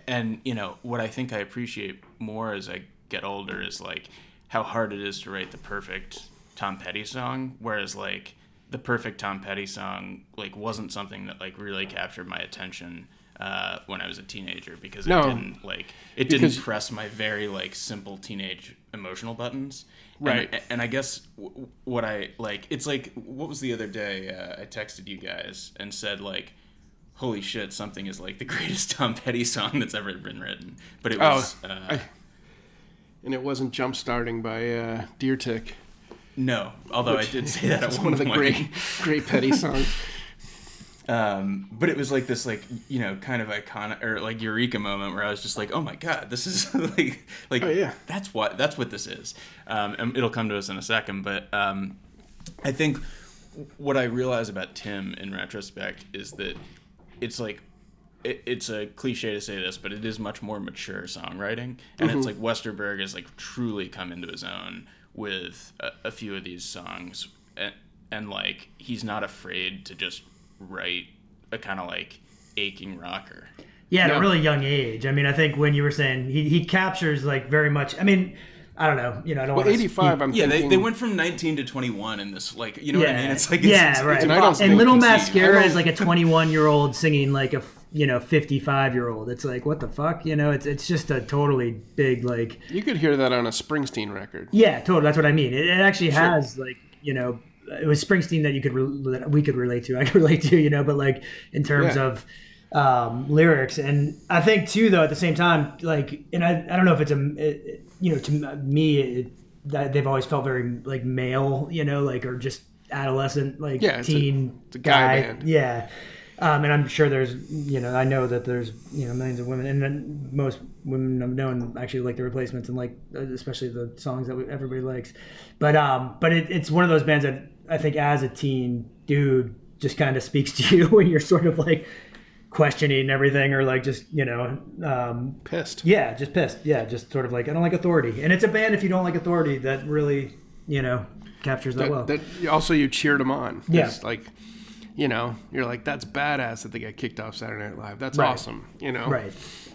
Speaker 3: and you know what i think i appreciate more as i get older is like how hard it is to write the perfect tom petty song whereas like the perfect tom petty song like wasn't something that like really captured my attention uh, when I was a teenager because it
Speaker 1: No.
Speaker 3: didn't like it didn't press my very like simple teenage emotional buttons.
Speaker 1: Right.
Speaker 3: And, and I guess what I like, it's like, what was the other day? Uh, I texted you guys and said, like, holy shit, something is like the <laughs> greatest Tom Petty song that's ever been written. But it
Speaker 1: Oh,
Speaker 3: was, uh,
Speaker 1: I- And it wasn't jump starting by uh, Deer Tick.
Speaker 3: no, although I did say that at one,
Speaker 1: one of the great, great Petty songs. <laughs>
Speaker 3: Um, but it was like this, like, you know, kind of iconic or like eureka moment where I was just like, oh my God, this is <laughs> like, like,
Speaker 1: Oh, yeah.
Speaker 3: that's what, that's what this is. Um, and it'll come to us in a second. But, um, I think what I realize about Tim in retrospect is that it's like it, it's a cliche to say this, but it is much more mature songwriting, and it's like Westerberg has like truly come into his own with a, a few of these songs, and, and like he's not afraid to just write a kind of like aching rocker.
Speaker 2: Yeah, at
Speaker 1: Yeah.
Speaker 2: a really young age. I mean, I think when you were saying he, he captures like very much. I mean, I don't know. You know, I don't
Speaker 1: Well, 85, I'm
Speaker 3: Yeah, they,
Speaker 1: thinking,
Speaker 3: they went from 19 to 21 in this like you know what I mean? It's like it's,
Speaker 2: yeah,
Speaker 3: it's,
Speaker 2: right.
Speaker 3: It's
Speaker 1: And I don't
Speaker 3: impossible
Speaker 1: think-
Speaker 2: and Little. Mascara is like a 21 year old singing like a you know 55 year old. It's like what the fuck, you know? It's it's just a totally big like
Speaker 1: You could hear that on a Springsteen record.
Speaker 2: yeah, totally. That's what I mean. It, it actually has like you know it was Springsteen that you could re- that we could relate to. <laughs> I could relate to you know, but like in terms
Speaker 1: Yeah.
Speaker 2: of um, lyrics and I think too though at the same time like and I, I don't know if it's a it, you know to me it, that they've always felt very like male you know like or just adolescent like
Speaker 1: Yeah, it's a-
Speaker 2: teen
Speaker 1: it's a guy band.
Speaker 2: yeah um, and I'm sure there's you know I know that there's you know millions of women and then most women I've known actually like the replacements and like especially the songs that we, everybody likes but um but it, it's one of those bands that I think as a teen dude just kind of speaks <laughs> to you when you're sort of like questioning everything or like just you know um,
Speaker 1: Pissed.
Speaker 2: yeah just pissed yeah just sort of like I don't like authority and it's a band if you don't like authority that really you know captures that, well
Speaker 1: That, that also you cheered them on.
Speaker 2: Yeah.
Speaker 1: Like you know, you're like, that's badass that they got kicked off Saturday Night Live. That's
Speaker 2: Right.
Speaker 1: awesome. You know,
Speaker 2: Right.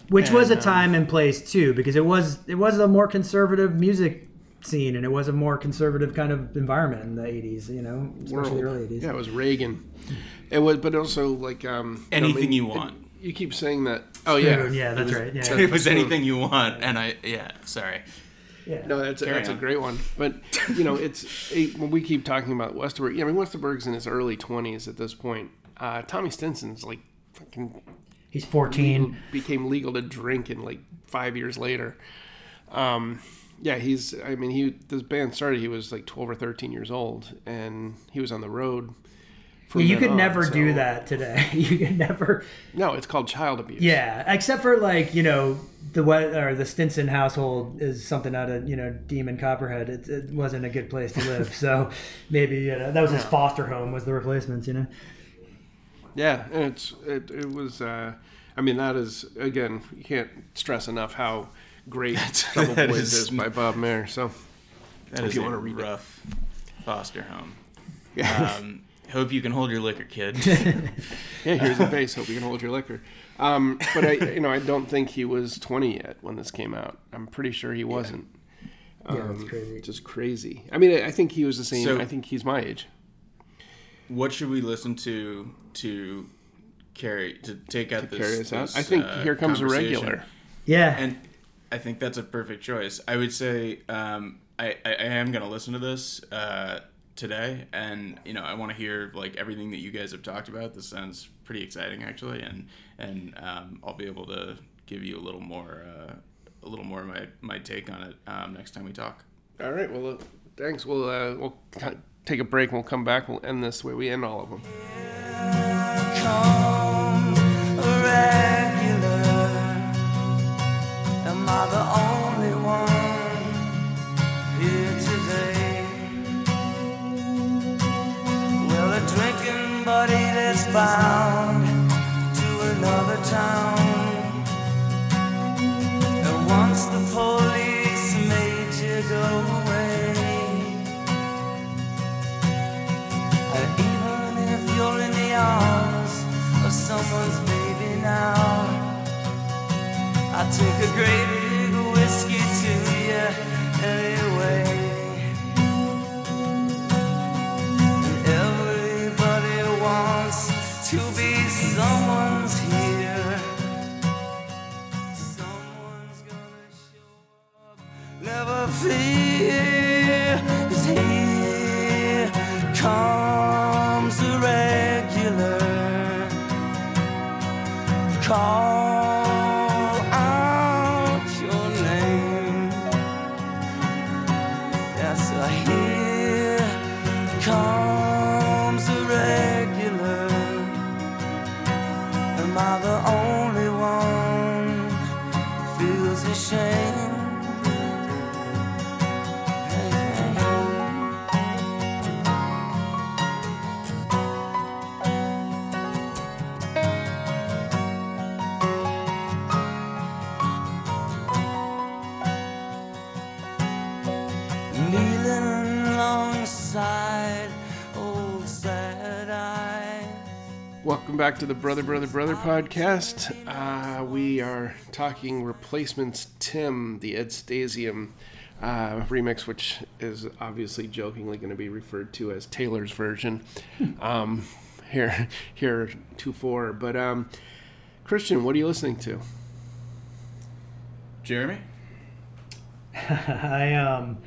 Speaker 2: Which was a
Speaker 1: And, um,
Speaker 2: time and place too, because it was it was a more conservative music scene and it was a more conservative kind of environment in the eighties, you know, especially the early eighties.
Speaker 1: Yeah, it was Reagan. It was, but also like um, you know, I
Speaker 3: Anything
Speaker 1: mean,
Speaker 3: you want.
Speaker 1: You keep saying that. Oh yeah,
Speaker 2: Yeah, yeah, that's
Speaker 1: was-
Speaker 2: right. Yeah.
Speaker 3: it was anything you want, and I yeah, sorry.
Speaker 2: yeah.
Speaker 1: No, that's a,
Speaker 3: Carry
Speaker 1: that's a great one. But you know, it's it, when we keep talking about Westerberg. Yeah, I mean Westerberg's in his early twenties at this point. Uh, Tommy Stinson's like fucking
Speaker 2: He's fourteen.
Speaker 1: became legal to drink in like five years later. Um, yeah, he's. I mean, he this band started. He was like twelve or thirteen years old, and he was on the road. from
Speaker 2: you could
Speaker 1: on,
Speaker 2: never do that today. <laughs> you could never.
Speaker 1: No, it's called child abuse.
Speaker 2: Yeah, except for like you know the what or the Stinson household is something out of you know Demon Copperhead. It, it wasn't a good place to <laughs> live, so maybe you know that was his foster home was the replacements. You know.
Speaker 1: Yeah, and it's it, it was. Uh, I mean, that is again, you can't stress enough how great Trouble <laughs>
Speaker 3: that
Speaker 1: Boys
Speaker 3: is-
Speaker 1: is by Bob Mehr. So
Speaker 3: That
Speaker 1: If
Speaker 3: is
Speaker 1: you
Speaker 3: a
Speaker 1: wanna read it.
Speaker 3: rough foster home. <laughs>
Speaker 1: yeah,
Speaker 3: Um, hope you can hold your liquor, kid. <laughs>
Speaker 1: yeah. Here's the base. Hope you can hold your liquor. Um, but I, you know, I don't think he was 20 yet when this came out. I'm pretty sure he wasn't.
Speaker 2: Yeah, that's
Speaker 1: Um,
Speaker 2: crazy.
Speaker 1: Just crazy. I mean, I think he was the same.
Speaker 3: So-
Speaker 1: I think he's my age.
Speaker 3: what should we listen to to carry to take out this?
Speaker 1: Carry us out.
Speaker 3: this,
Speaker 1: I think
Speaker 3: uh,
Speaker 1: here comes a regular.
Speaker 2: Yeah.
Speaker 3: and I think that's a perfect choice. I would say um, I, I I am gonna listen to this uh, today, and you know I want to hear like everything that you guys have talked about. This sounds pretty exciting actually, and and um, I'll be able to give you a little more uh, a little more of my my take on it um, next time we talk.
Speaker 1: All right. Well, uh, thanks. We'll uh, we'll take a break. and We'll come back. We'll end this way we end all of them.
Speaker 4: Bound to another town. And once the police made you go away. And even if you're in the arms of someone's baby now, I take a great
Speaker 1: Welcome back to the Brother, Brother, Brother podcast. Uh, we are talking replacements Tim, the Ed Stasium uh, remix, which is obviously jokingly going to be referred to as Taylor's version um, here, here to four. But um, Christian, what are you listening to?
Speaker 3: Jeremy, <laughs>
Speaker 2: I um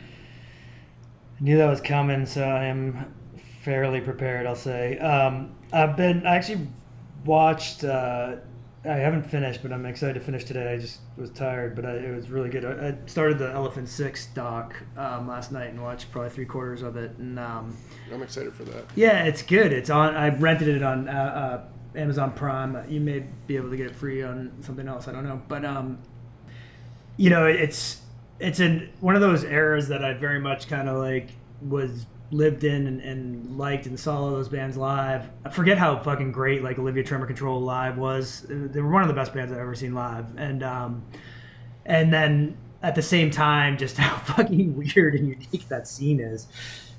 Speaker 2: knew that was coming, so I am fairly prepared. I'll say. Um, I've been I actually watched. Uh, I haven't finished, but I'm excited to finish today. I just was tired, but I, it was really good. I, I started the Elephant Six doc um, last night and watched probably three quarters of it, and um,
Speaker 1: I'm excited for that.
Speaker 2: yeah, it's good. It's on. I rented it on uh, uh, Amazon Prime. You may be able to get it free on something else. I don't know, but um, you know, it's it's in one of those eras that I very much kind of like was lived in and, and liked and saw all those bands live. I forget how fucking great like Olivia Tremor Control live was. They were one of the best bands I've ever seen live, and um, and then at the same time, just <laughs> how fucking weird and unique that scene is.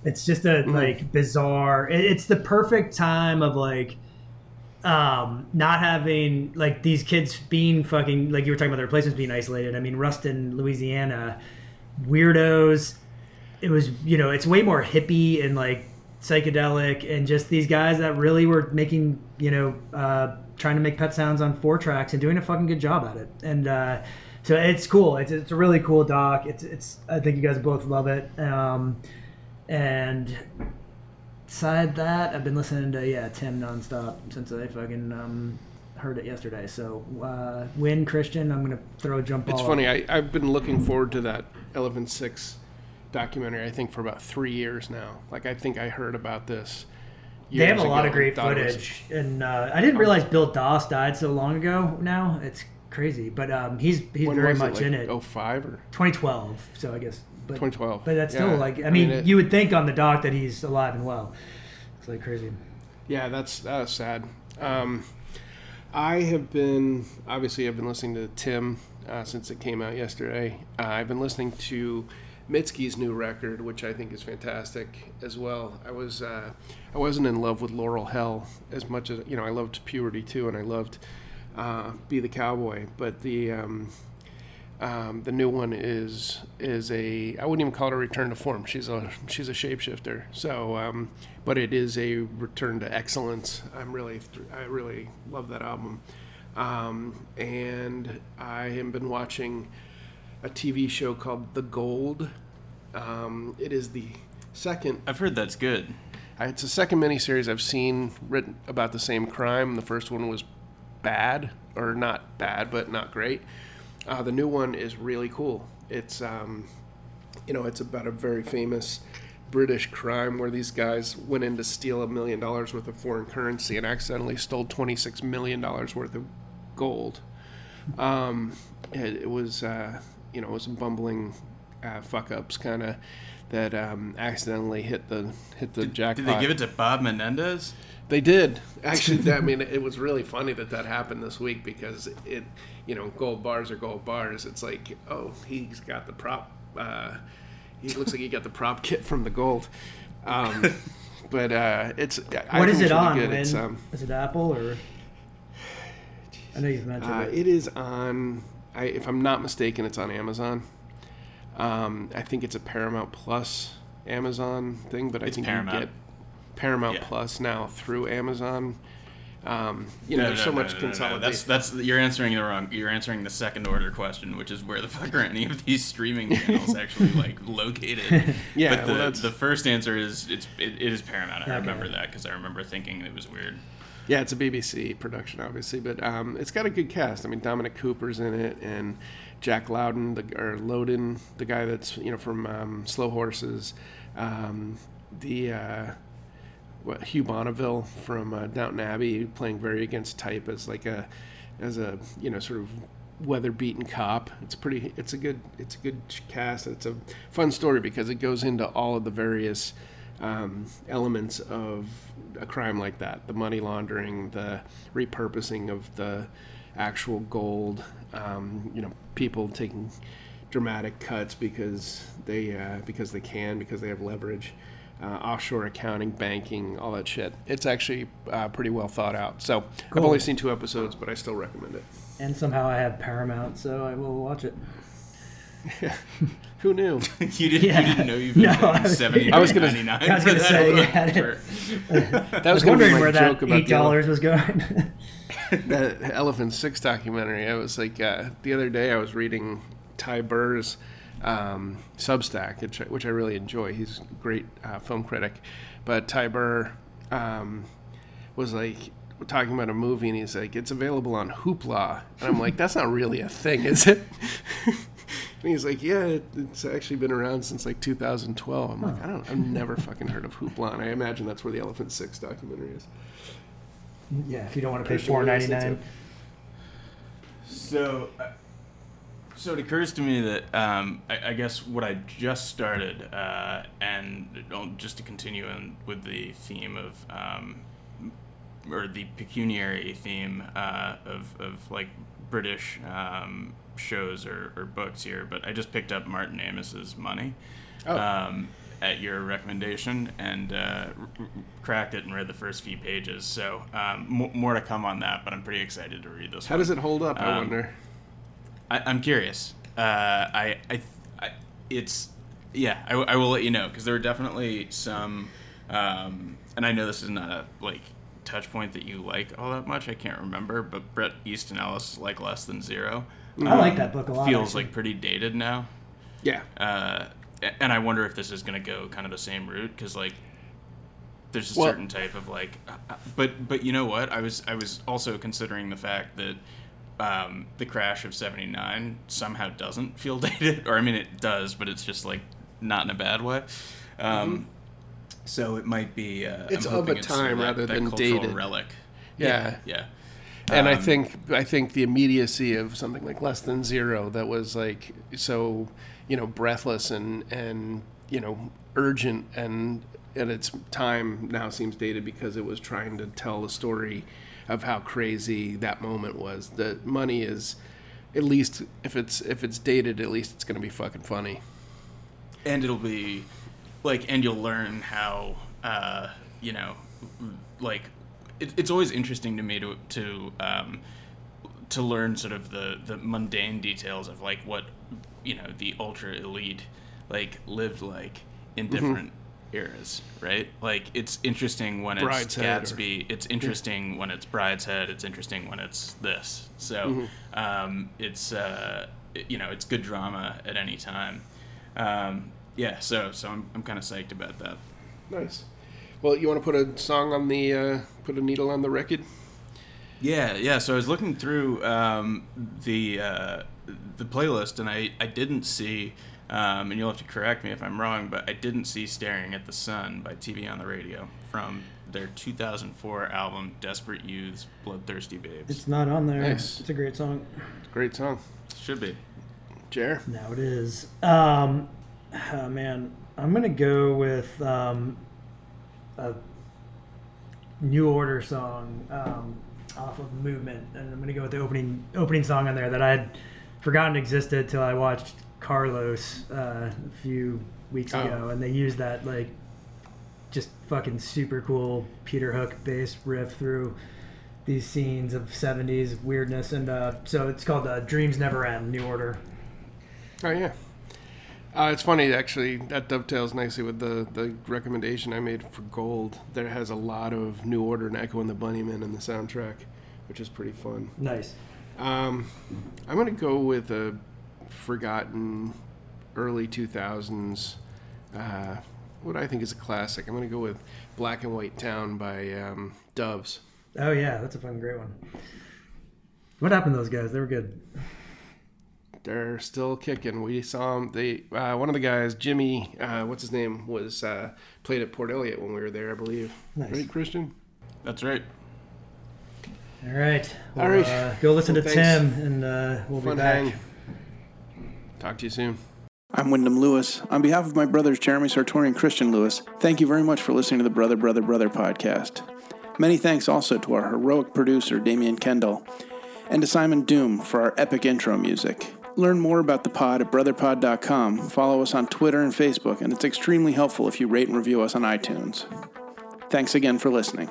Speaker 2: It's just a like bizarre. it- It's the perfect time of like um not having like these kids being fucking like you were talking about the replacements being isolated. I mean, Ruston, Louisiana, weirdos. It was you know it's way more hippie and like psychedelic and just these guys that really were making you know uh, trying to make pet sounds on four tracks and doing a fucking good job at it. And uh, so it's cool. It's, it's a really cool doc. It's it's I think you guys both love it. Um, and beside that I've been listening to yeah Tim nonstop since I fucking um, heard it yesterday. So uh, win Christian I'm gonna throw a jump ball
Speaker 1: It's funny. I, I've been looking forward to that Elephant Six documentary. I think for about three years now. Like I think I heard about this.
Speaker 2: They have a lot of great
Speaker 1: it was-
Speaker 2: footage, and uh, I didn't realize Bill Doss died so long ago. Now it's crazy, but um, he's he's very much
Speaker 1: like,
Speaker 2: in it.
Speaker 1: Oh five or
Speaker 2: 2012, so I guess. But,
Speaker 1: 2012.
Speaker 2: But that's still
Speaker 1: Yeah.
Speaker 2: like I
Speaker 1: I
Speaker 2: mean,
Speaker 1: mean, it-
Speaker 2: you would think on the doc that he's alive and well. It's like crazy.
Speaker 1: Yeah, that's that's sad. Um, I have been obviously I've been listening to Tim uh, since it came out yesterday. Uh, I've been listening to Mitski's new record, which I think is fantastic as well. I was uh, I wasn't in love with Laurel Hell as much as you know. I loved Puberty too, and I loved uh, Be the Cowboy, but the um, um, the new one is is a I wouldn't even call it a return to form. She's a she's a shapeshifter. So, um, but it is a return to excellence. I'm really I really love that album, um, and I have been watching a TV show called The Gold. Um, it is the second
Speaker 3: I've heard that's good.
Speaker 1: It's the second miniseries I've seen written about the same crime. The first one was bad, or not bad, but not great. Uh, the new one is really cool. It's, um, you know, it's about a very famous British crime where these guys went in to steal a million dollars worth of foreign currency and accidentally stole twenty-six million dollars worth of gold. Um, it, it was, uh, you know, some bumbling uh, fuck ups kind of that um, accidentally hit the hit the jackpot.
Speaker 3: Did they give it to Bob Menendez?
Speaker 1: They did actually. <laughs> that- I mean, it was really funny that that happened this week because it, you know, gold bars are gold bars. It's like, oh, he's got the prop. Uh, he looks like he got the prop <laughs> kit from the gold. Um, <laughs> but uh, it's I
Speaker 2: What
Speaker 1: think
Speaker 2: is it
Speaker 1: really
Speaker 2: on?
Speaker 1: good. It's, um,
Speaker 2: is it Apple or? I know you've mentioned
Speaker 1: uh,
Speaker 2: it.
Speaker 1: it is on. I, if I'm not mistaken, it's on Amazon. Um, I think it's a Paramount Plus Amazon thing, but I
Speaker 3: It's
Speaker 1: think
Speaker 3: Paramount.
Speaker 1: you get Paramount
Speaker 3: Yeah.
Speaker 1: Plus now through Amazon. Um, you know,
Speaker 3: No,
Speaker 1: there's
Speaker 3: no,
Speaker 1: so
Speaker 3: no,
Speaker 1: much consolidation.
Speaker 3: That's that's you're answering the wrong. You're answering the second order question, which is where the fuck are any of these streaming <laughs> channels actually like located? <laughs>
Speaker 1: Yeah,
Speaker 3: but the,
Speaker 1: well,
Speaker 3: the first answer is it's it, it is Paramount. I
Speaker 2: Okay.
Speaker 3: remember that because I remember thinking it was weird.
Speaker 1: Yeah, it's a BBC production, obviously, but um, it's got a good cast. I mean, Dominic Cooper's in it, and Jack Lowden, the or Lowden, the guy that's you know from um, Slow Horses, um, the uh, what, Hugh Bonneville from uh, Downton Abbey, playing very against type as like a as a you know sort of weather beaten cop. It's pretty. It's a good. It's a good cast. It's a fun story because it goes into all of the various um, elements of a crime like that: the money laundering, the repurposing of the actual gold. Um, you know, people taking dramatic cuts because they uh, because they can because they have leverage. Uh, offshore accounting, banking, all that shit. It's actually uh, pretty well thought out. So I've only seen two episodes, but I still recommend it.
Speaker 2: and somehow I have Paramount, so I will watch it.
Speaker 1: Who knew? <laughs>
Speaker 3: you didn't
Speaker 2: Yeah.
Speaker 3: you didn't know you've been <laughs>
Speaker 2: No, I was-
Speaker 3: seventy
Speaker 1: I was gonna-
Speaker 3: ninety nine.
Speaker 2: I was gonna say, yeah, I <laughs>
Speaker 1: That was
Speaker 2: was
Speaker 1: going to be
Speaker 2: wondering
Speaker 1: my
Speaker 2: where
Speaker 1: joke
Speaker 2: that
Speaker 1: about
Speaker 2: eight
Speaker 1: the
Speaker 2: dollars was going.
Speaker 1: that Elephant Six documentary. I was like, uh, the other day I was reading Ty Burr's um, Substack, which, I- which I really enjoy. He's a great uh, film critic. But Ty Burr um, was like talking about a movie, and he's like, it's available on Hoopla. And I'm like, that's not really a thing, is it? And <laughs> he's like, yeah, it, it's actually been around since like 2012. I'm like, I don't, I've never fucking heard of Hoopla, and I imagine that's where the Elephant Six documentary is.
Speaker 2: yeah, if you don't want to pay
Speaker 1: Christian
Speaker 2: four
Speaker 1: Willis,
Speaker 2: ninety
Speaker 1: that's
Speaker 2: nine.
Speaker 1: it.
Speaker 3: So, uh, so it occurs to me that um, I, I guess what I just started, uh, and just to continue on with the theme of, um, or the pecuniary theme uh, of, of like British um, shows or, or books here, but I just picked up Martin Amis's Money.
Speaker 1: Oh.
Speaker 3: Um, at your recommendation and uh, r- cracked it and read the first few pages. So um, m- more to come on that, but I'm pretty excited to read this.
Speaker 1: How
Speaker 3: one.
Speaker 1: does it hold up? I
Speaker 3: Um,
Speaker 1: wonder.
Speaker 3: I, I'm curious. Uh, I, I, I, it's, yeah. I, I will let you know because there are definitely some, um, and I know this is not a like touch point that you like all that much. I can't remember, but Bret Easton Ellis like less than zero.
Speaker 2: I like that book a lot.
Speaker 3: Feels
Speaker 2: actually.
Speaker 3: like pretty dated now.
Speaker 1: Yeah.
Speaker 3: Uh, and I wonder if this is going to go kind of the same route because like there's a
Speaker 1: Well-
Speaker 3: certain type of like, uh, uh, but but you know what? I was I was also considering the fact that um, the crash of '79 somehow doesn't feel <laughs> dated, or I mean it does, but it's just like not in a bad way. Um, So it might be. Uh,
Speaker 1: It's of a time
Speaker 3: that-
Speaker 1: rather
Speaker 3: that
Speaker 1: than dated.
Speaker 3: relic.
Speaker 1: Yeah.
Speaker 3: yeah.
Speaker 1: And I
Speaker 3: Um,
Speaker 1: think I think the immediacy of something like less than zero that was like so you know breathless and and you know urgent and at its time now seems dated because it was trying to tell the story of how crazy that moment was. That money is at least if it's if it's dated at least it's going to be fucking funny.
Speaker 3: and it'll be like and you'll learn how uh, you know like it, it's always interesting to me to to um, to learn sort of the the mundane details of like what you know the ultra elite like lived like in different eras right? Like it's interesting when it's
Speaker 1: Brideshead or-
Speaker 3: gatsby it's interesting when it's brideshead it's interesting when it's this. So um, it's uh, you know it's good drama at any time. Um, yeah so so i'm, I'm kind of psyched about that
Speaker 1: Nice. Well, you want to put a song on the uh, put a needle on the record?
Speaker 3: Yeah, yeah. So I was looking through um, the uh, the playlist, and I, I didn't see, um, and you'll have to correct me if I'm wrong, but I didn't see "Staring at the Sun" by TV on the Radio from their 2004 album "Desperate Youths, Bloodthirsty Babes."
Speaker 2: It's not on there.
Speaker 1: Nice.
Speaker 2: It's a great song.
Speaker 1: Great song.
Speaker 3: Should be.
Speaker 1: Jer?
Speaker 2: Now it is. Um, oh, man, I'm gonna go with um, a New Order song um, off of Movement, and I'm gonna go with the opening opening song on there that I had forgotten existed till I watched Carlos uh, a few weeks
Speaker 1: Oh.
Speaker 2: ago, and they used that like just fucking super cool Peter Hook bass riff through these scenes of 70s weirdness, and uh, so it's called uh, Dreams Never End. New Order.
Speaker 1: Oh yeah. Uh, it's funny actually. That dovetails nicely with the the recommendation I made for Gold. There has a lot of New Order and Echo and the Bunnymen in the soundtrack, which is pretty fun.
Speaker 2: Nice.
Speaker 1: Um, I'm gonna go with a forgotten early 2000s. Uh, what I think is a classic. I'm gonna go with Black and White Town by um, Doves.
Speaker 2: Oh yeah, that's a fucking great one. What happened to those guys? They were good.
Speaker 1: They're still kicking. We saw them. They uh, one of the guys, Jimi, uh, what's his name, was uh, played at Port Eliot when we were there, I believe.
Speaker 2: Nice.
Speaker 1: Right, Christian?
Speaker 3: That's right.
Speaker 2: All right.
Speaker 1: All
Speaker 2: Well,
Speaker 1: right.
Speaker 2: Uh, go listen
Speaker 1: Well,
Speaker 2: to
Speaker 1: thanks.
Speaker 2: Tim, and uh, we'll
Speaker 1: Fun
Speaker 2: be back.
Speaker 1: hang. Talk to you soon. I'm Wyndham Lewis. On behalf of my brothers Jeremy Sartori and Christian Lewis, thank you very much for listening to the Brother, Brother, Brother podcast. Many thanks also to our heroic producer, Damian Kendall, and to Simon Doom for our epic intro music. Learn more about the pod at brotherpod.com, follow us on Twitter and Facebook, and it's extremely helpful if you rate and review us on iTunes. Thanks again for listening.